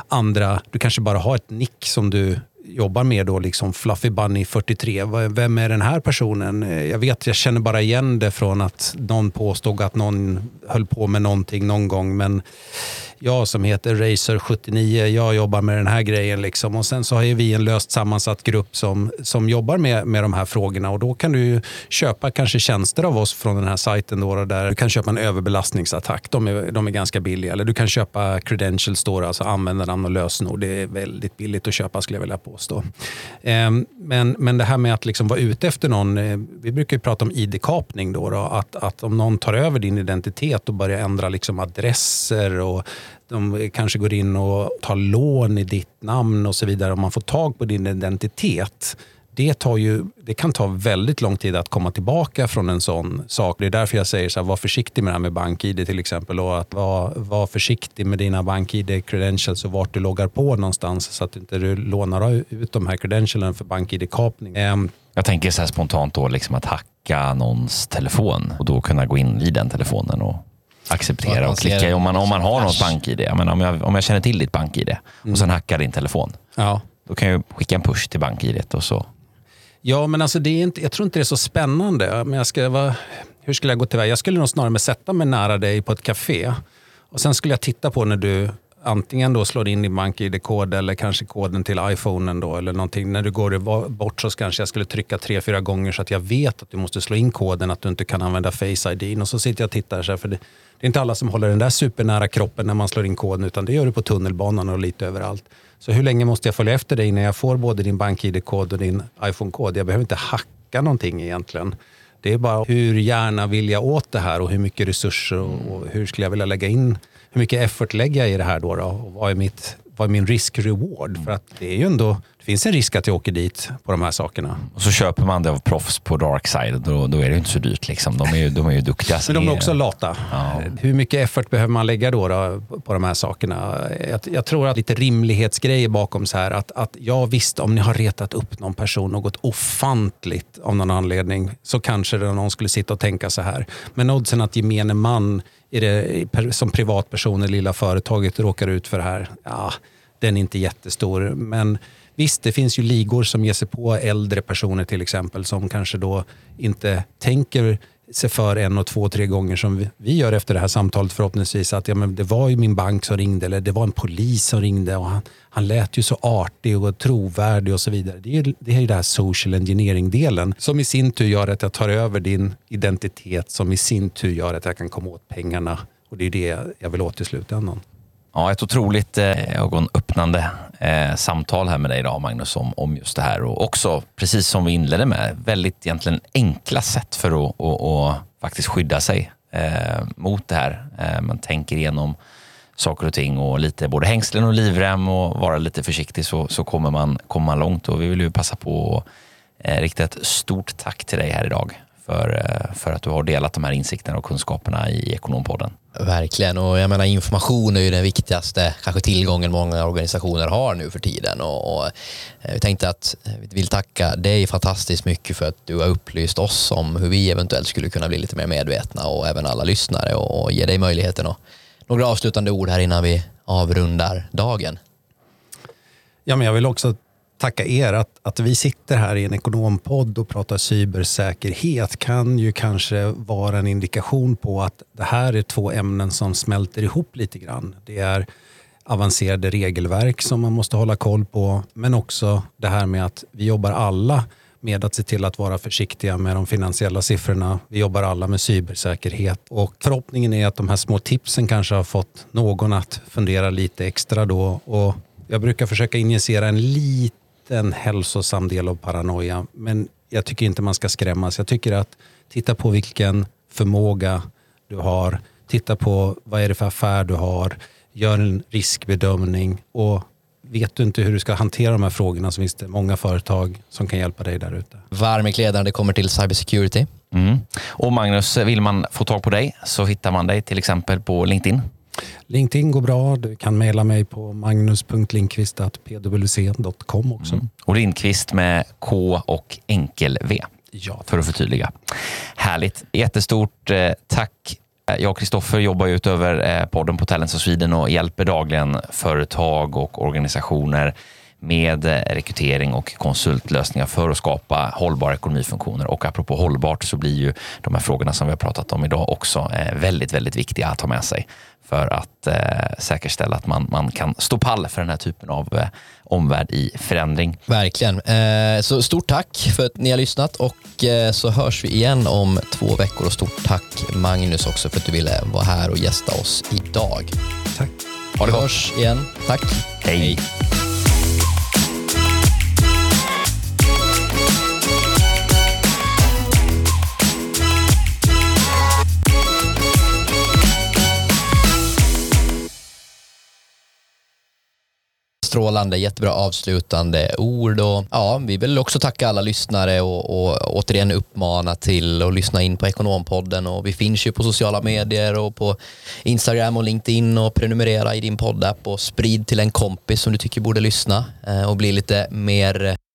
andra, du kanske bara ha ett nick som du jobbar med då liksom Fluffy Bunny 43. Vem är den här personen? Eh, jag vet, jag känner bara igen det från att någon påstod att någon höll på med någonting någon gång. Men jag som heter Racer79, jag jobbar med den här grejen. Liksom. Och sen så har vi en löst sammansatt grupp som, som jobbar med, med de här frågorna. Och då kan du köpa kanske tjänster av oss från den här sajten. Då, där du kan köpa en överbelastningsattack. De är, de är ganska billiga. Eller du kan köpa credentials, då, alltså användarnamn och lösenord. Det är väldigt billigt att köpa skulle jag vilja påstå. Ehm, men, men det här med att liksom vara ute efter någon. Eh, vi brukar prata om id-kapning. Då, då, att, att om någon tar över din identitet och börjar ändra liksom adresser och de kanske går in och tar lån i ditt namn och så vidare. Om man får tag på din identitet. Det, tar ju, det kan ta väldigt lång tid att komma tillbaka från en sån sak. Det är därför jag säger så här, var försiktig med det här med bank-id till exempel. Och att var, var försiktig med dina bank-id-credentials och vart du loggar på någonstans. Så att inte du lånar ut de här credentialen för bank-id-kapning.
Ehm, jag tänker så här spontant då, liksom att hacka någons telefon och då kunna gå in i den telefonen och acceptera och klicka om man, om man har något bank-id. Menar, om, jag, om jag känner till ditt bank-id mm. och sen hackar din telefon. Ja. Då kan jag skicka en push till bank-id och så.
Ja, men alltså det är inte, jag tror inte det är så spännande. Men jag ska, vad, hur skulle jag gå tillväga? Jag skulle nog snarare sätta mig nära dig på ett café. Och sen skulle jag titta på när du antingen då slår in din BankID-kod eller kanske koden till iPhonen då eller någonting. När du går bort så kanske jag skulle trycka tre, fyra gånger så att jag vet att du måste slå in koden, att du inte kan använda Face ID. Och så sitter jag och tittar så här, för det, det är inte alla som håller den där supernära kroppen när man slår in koden utan det gör du på tunnelbanan och lite överallt. Så hur länge måste jag följa efter dig när jag får både din BankID-kod och din iPhone-kod? Jag behöver inte hacka någonting egentligen. Det är bara hur gärna vill jag åt det här och hur mycket resurser och, och hur skulle jag vilja lägga in hur mycket effort lägger jag i det här då? då? Och vad är, mitt, vad är min risk-reward? För att det är ju ändå, det finns en risk att jag åker dit på de här sakerna.
Och så köper man det av proffs på dark side. Då, då är det inte så dyrt. Liksom. De, är ju, de är ju duktiga.
Men de är också lata. Ja. Hur mycket effort behöver man lägga då, då på de här sakerna? Jag, jag, tror att lite rimlighetsgrejer bakom så här. Att, att ja visst, om ni har retat upp någon person något ofantligt av någon anledning så kanske någon skulle sitta och tänka så här. Men oddsen att gemene man är det, som privatperson i lilla företaget råkar ut för det här, ja, den är inte jättestor. Men visst, det finns ju ligor som ger sig på äldre personer till exempel som kanske då inte tänker sig för en och två, tre gånger som vi gör efter det här samtalet förhoppningsvis. Att ja, men det var ju min bank som ringde eller det var en polis som ringde och han, han lät ju så artig och trovärdig och så vidare. Det är, det är ju det här social engineering-delen som i sin tur gör att jag tar över din identitet som i sin tur gör att jag kan komma åt pengarna. Och det är det jag vill åt i slutändan.
Ja, ett otroligt eh, ögonöppnande eh, samtal här med dig idag Magnus om, om just det här. Och också precis som vi inledde med väldigt egentligen enkla sätt för att och, och faktiskt skydda sig eh, mot det här. Eh, man tänker igenom saker och ting och lite både hängslen och livrem och vara lite försiktig så, så kommer, man, kommer man långt. Och vi vill ju passa på att eh, rikta ett stort tack till dig här idag för, eh, för att du har delat de här insikterna och kunskaperna i Ekonompodden.
Verkligen, och jag menar information är ju den viktigaste kanske tillgången många organisationer har nu för tiden. Och, och jag tänkte att vi vill tacka dig fantastiskt mycket för att du har upplyst oss om hur vi eventuellt skulle kunna bli lite mer medvetna och även alla lyssnare och, och ge dig möjligheten och några avslutande ord här innan vi avrundar dagen.
Ja, men jag vill också tacka er. Att, att vi sitter här i en ekonompodd och pratar cybersäkerhet kan ju kanske vara en indikation på att det här är två ämnen som smälter ihop lite grann. Det är avancerade regelverk som man måste hålla koll på, men också det här med att vi jobbar alla med att se till att vara försiktiga med de finansiella siffrorna. Vi jobbar alla med cybersäkerhet och förhoppningen är att de här små tipsen kanske har fått någon att fundera lite extra då. Och jag brukar försöka injicera en liten en hälsosam del av paranoia. Men jag tycker inte man ska skrämmas. Jag tycker att titta på vilken förmåga du har. Titta på vad är det för affär du har. Gör en riskbedömning. Och vet du inte hur du ska hantera de här frågorna så finns det många företag som kan hjälpa dig där ute.
Varm i kläderna det kommer till cybersecurity.
Mm. Och Magnus, vill man få tag på dig så hittar man dig till exempel på LinkedIn.
LinkedIn går bra. Du kan mejla mig på magnus.lindqvist.pwc.com också. Mm.
Och Lindqvist med K och enkel V.
Ja,
för att förtydliga. Härligt. Jättestort eh, tack. Jag och Kristoffer jobbar utöver eh, podden på Talents of Sweden och hjälper dagligen företag och organisationer med rekrytering och konsultlösningar för att skapa hållbara ekonomifunktioner. Och apropå hållbart så blir ju de här frågorna som vi har pratat om idag också eh, väldigt, väldigt viktiga att ha med sig för att eh, säkerställa att man, man kan stå pall för den här typen av eh, omvärld i förändring.
Verkligen. Eh, så stort tack för att ni har lyssnat och eh, så hörs vi igen om två veckor och stort tack Magnus också för att du ville vara här och gästa oss idag.
Tack.
Ha det gott. hörs igen. Tack.
Hej. Hej.
Strålande, jättebra avslutande ord och ja, vi vill också tacka alla lyssnare och, och återigen uppmana till att lyssna in på Ekonompodden och vi finns ju på sociala medier och på Instagram och LinkedIn och prenumerera i din poddapp och sprid till en kompis som du tycker borde lyssna eh, och bli lite mer